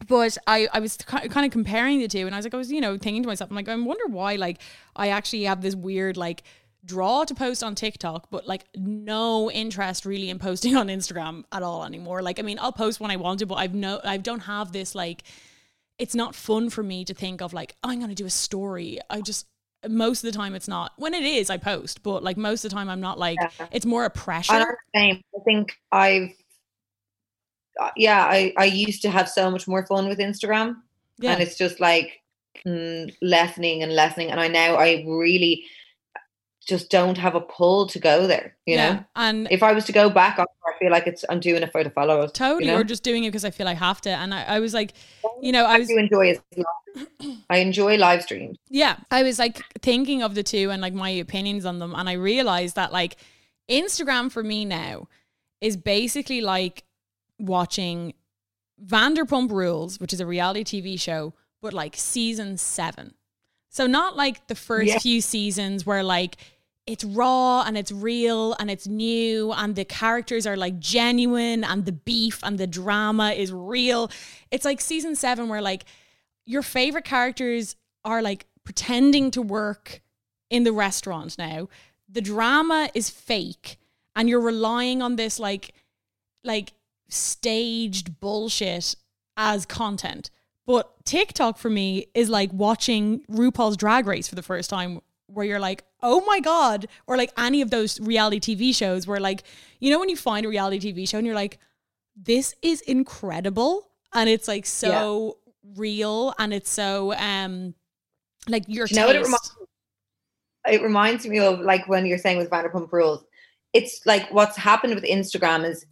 Speaker 2: but I I was kind of comparing the two, and I was like, I was you know thinking to myself, I'm like, I wonder why like I actually have this weird like draw to post on TikTok, but like no interest really in posting on Instagram at all anymore. Like, I mean, I'll post when I want to, but I've no, I don't have this like it's not fun for me to think of like oh, I'm going to do a story. I just most of the time it's not. When it is, I post, but like most of the time I'm not like
Speaker 3: Yeah.
Speaker 2: it's more a
Speaker 3: I'm
Speaker 2: pressure.
Speaker 3: the same. I think I've uh, yeah, I I used to have so much more fun with Instagram,
Speaker 2: Yeah.
Speaker 3: and it's just like mm, lessening and lessening, and I now I really just don't have a pull to go there. You
Speaker 2: yeah.
Speaker 3: know,
Speaker 2: And
Speaker 3: if I was to go back, I feel like it's I'm doing it for the followers.
Speaker 2: totally,
Speaker 3: you know?
Speaker 2: or just doing it because I feel I have to. And I, I was like, you know, I
Speaker 3: I
Speaker 2: was
Speaker 3: enjoy. I enjoy live streams.
Speaker 2: Yeah, I was like thinking of the two and like my opinions on them, and I realized that like Instagram for me now is basically like watching Vanderpump Rules, which is a reality TV show, but like season seven. So not like the first
Speaker 3: Yeah.
Speaker 2: few seasons where like it's raw and it's real and it's new and the characters are like genuine and the beef and the drama is real. It's like season seven where like your favorite characters are like pretending to work in the restaurant now. The drama is fake and you're relying on this like like staged bullshit as content. But TikTok for me is like watching RuPaul's Drag Race for the first time where you're like, oh my God, or like any of those reality TV shows where like, you know, when you find a reality TV show and you're like, this is incredible. And it's like so real and it's so um like your
Speaker 3: you know what it reminds it reminds me of like when you're saying with Vanderpump Rules. It's like what's happened with Instagram is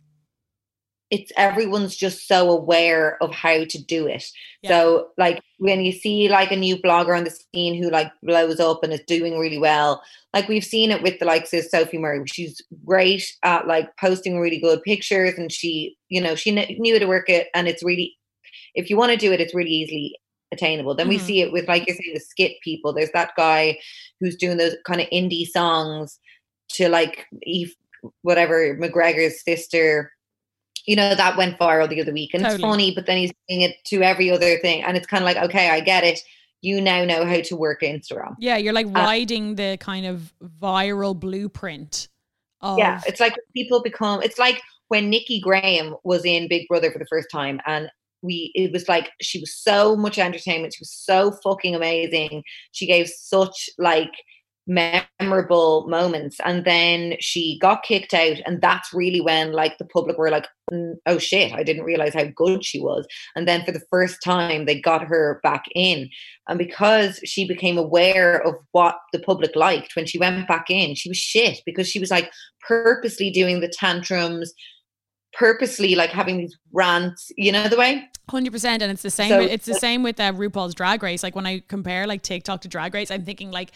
Speaker 3: it's everyone's just so aware of how to do it.
Speaker 2: Yeah.
Speaker 3: So like when you see like a new blogger on the scene who like blows up and is doing really well, like we've seen it with the likes of Sophie Murray. She's great at like posting really good pictures and she, you know, she kn- knew how to work it and it's really if you want to do it, it's really easily attainable. Then we
Speaker 2: Mhm.
Speaker 3: see it with like you're saying the skit people. There's that guy who's doing those kind of indie songs to like Eve, whatever McGregor's sister. You know that went viral the other week, and it's funny. But then he's doing it to every other thing, and it's kind of like, okay, I get it. You now know how to work Instagram.
Speaker 2: Yeah, you're like
Speaker 3: Uh,
Speaker 2: riding the kind of viral blueprint of
Speaker 3: Yeah, it's like people become. It's like when Nikki Graham was in Big Brother for the first time, and we. It was like she was so much entertainment. She was so fucking amazing. She gave such like memorable moments, and then she got kicked out, and that's really when like the public were like, "Mm, "Oh shit, I didn't realize how good she was." And then for the first time, they got her back in, and because she became aware of what the public liked when she went back in, she was shit because she was like purposely doing the tantrums, purposely like having these rants, you know the way?
Speaker 2: Hundred percent, and it's the same.
Speaker 3: So-
Speaker 2: it's the same with uh, RuPaul's Drag Race. Like when I compare like TikTok to Drag Race, I'm thinking like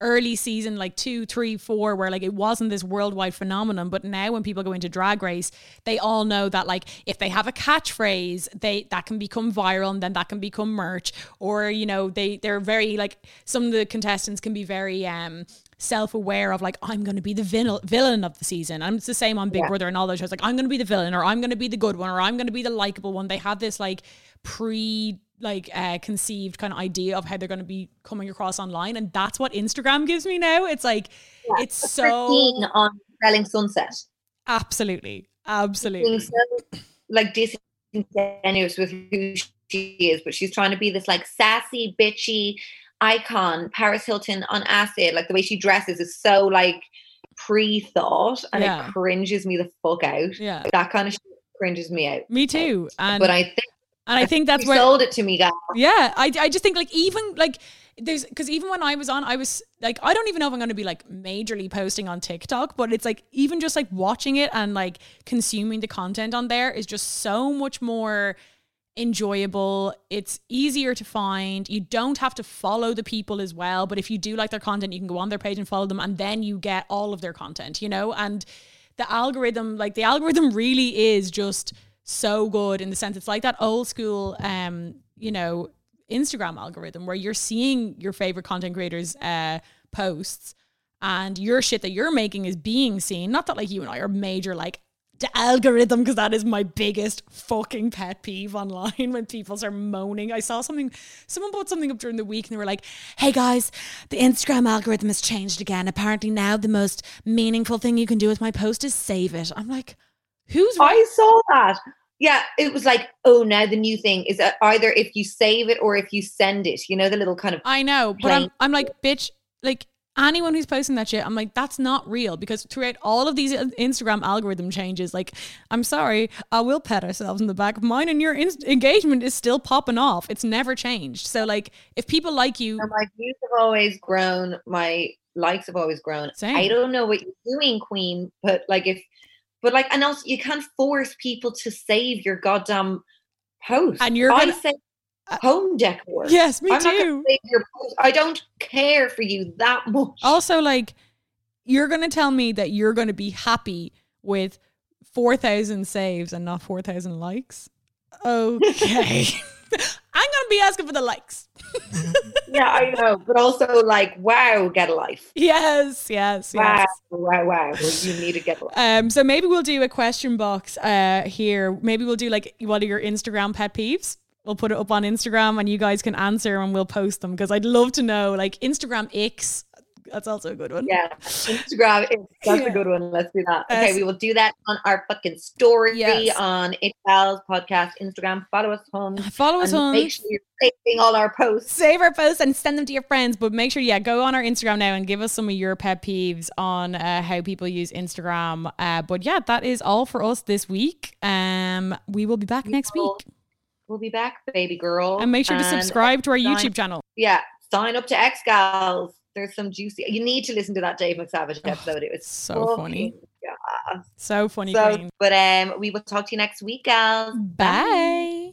Speaker 2: early season, like two, three, four, where like it wasn't this worldwide phenomenon. But now when people go into Drag Race, they all know that like if they have a catchphrase, they that can become viral, and then that can become merch. Or you know they they're very like some of the contestants can be very um self-aware of like I'm going to be the villain villain of the season. And it's the same on Big
Speaker 3: Yeah.
Speaker 2: Brother and all those shows. Like I'm going to be the villain, or I'm going to be the good one, or I'm going to be the likable one. They have this like pre like uh conceived kind of idea of how they're going to be coming across online, and that's what Instagram gives me now. It's like it's
Speaker 3: Christine
Speaker 2: so
Speaker 3: on Selling Sunset.
Speaker 2: absolutely, absolutely.
Speaker 3: so like disingenuous with who she is, but she's trying to be this like sassy, bitchy icon. Paris Hilton on acid, like the way she dresses is so like pre-thought, and
Speaker 2: Yeah.
Speaker 3: it cringes me the fuck out.
Speaker 2: Yeah,
Speaker 3: That kind of shit cringes me out.
Speaker 2: me too. And
Speaker 3: but I think
Speaker 2: and I think that's
Speaker 3: you
Speaker 2: where
Speaker 3: sold it to me, guys.
Speaker 2: Yeah, I, I just think like even like there's because even when I was on, I was like I don't even know if I'm going to be like majorly posting on TikTok, but it's like even just like watching it and like consuming the content on there is just so much more enjoyable. It's easier to find. You don't have to follow the people as well, but if you do like their content, you can go on their page and follow them, and then you get all of their content, you know. And the algorithm, like the algorithm, really is just so good in the sense it's like that old school, um, you know, Instagram algorithm where you're seeing your favorite content creators' uh, posts and your shit that you're making is being seen. Not that like you and I are major like the algorithm because that is my biggest fucking pet peeve online when people start moaning. I saw something, someone put something up during the week and they were like, hey guys, the Instagram algorithm has changed again. Apparently now the most meaningful thing you can do with my post is save it. I'm like, who's
Speaker 3: I saw that. Yeah, it was like, oh, now the new thing is that either if you save it or if you send it. You know, the little kind of
Speaker 2: I know, but I'm I'm like, bitch, like anyone who's posting that shit, I'm like, that's not real because throughout all of these uh, Instagram algorithm changes, like, I'm sorry, I will pat ourselves in the back of mine, and your inst- engagement is still popping off. It's never changed. So like, if people like you,
Speaker 3: So my views have always grown. My likes have always grown.
Speaker 2: Same.
Speaker 3: I don't know what you're doing, Queen, but like if, but like, and also you can't force people to save your goddamn post.
Speaker 2: And you're
Speaker 3: I
Speaker 2: gonna-
Speaker 3: say uh, home decor.
Speaker 2: yes, me
Speaker 3: I'm
Speaker 2: too.
Speaker 3: gonna save your post. I don't care for you that much.
Speaker 2: Also, like, you're gonna tell me that you're gonna be happy with four thousand saves and not four thousand likes. Okay. I'm gonna be asking for the likes.
Speaker 3: yeah, I know, but also like, wow, get a life.
Speaker 2: Yes, yes,
Speaker 3: Wow,
Speaker 2: yes.
Speaker 3: wow, wow. Well, you need to get a life.
Speaker 2: Um, so maybe we'll do a question box uh here. Maybe we'll do like what are your Instagram pet peeves? We'll put it up on Instagram and you guys can answer and we'll post them because I'd love to know like Instagram icks. That's also a good one.
Speaker 3: Yeah, Instagram is that's
Speaker 2: Yeah.
Speaker 3: a good one. Let's do that. Okay, we will do that on our fucking story
Speaker 2: Yes.
Speaker 3: on It Pals podcast Instagram. Follow us home.
Speaker 2: Follow us
Speaker 3: and
Speaker 2: on
Speaker 3: Make sure you're saving all our posts.
Speaker 2: save our posts and send them to your friends. But make sure, yeah, go on our Instagram now and give us some of your pet peeves on uh, how people use Instagram. Uh, but yeah, that is all for us this week. Um, we will be back next
Speaker 3: will.
Speaker 2: week.
Speaker 3: We'll be back, baby girl.
Speaker 2: And make sure to subscribe to our
Speaker 3: sign-
Speaker 2: YouTube channel.
Speaker 3: Yeah, sign up to X Gals. There's some juicy. You need to listen to that Dave McSavage episode. It was
Speaker 2: so funny.
Speaker 3: Yeah.
Speaker 2: So funny,
Speaker 3: So, but um, we will talk to you next week, gals.
Speaker 2: Bye.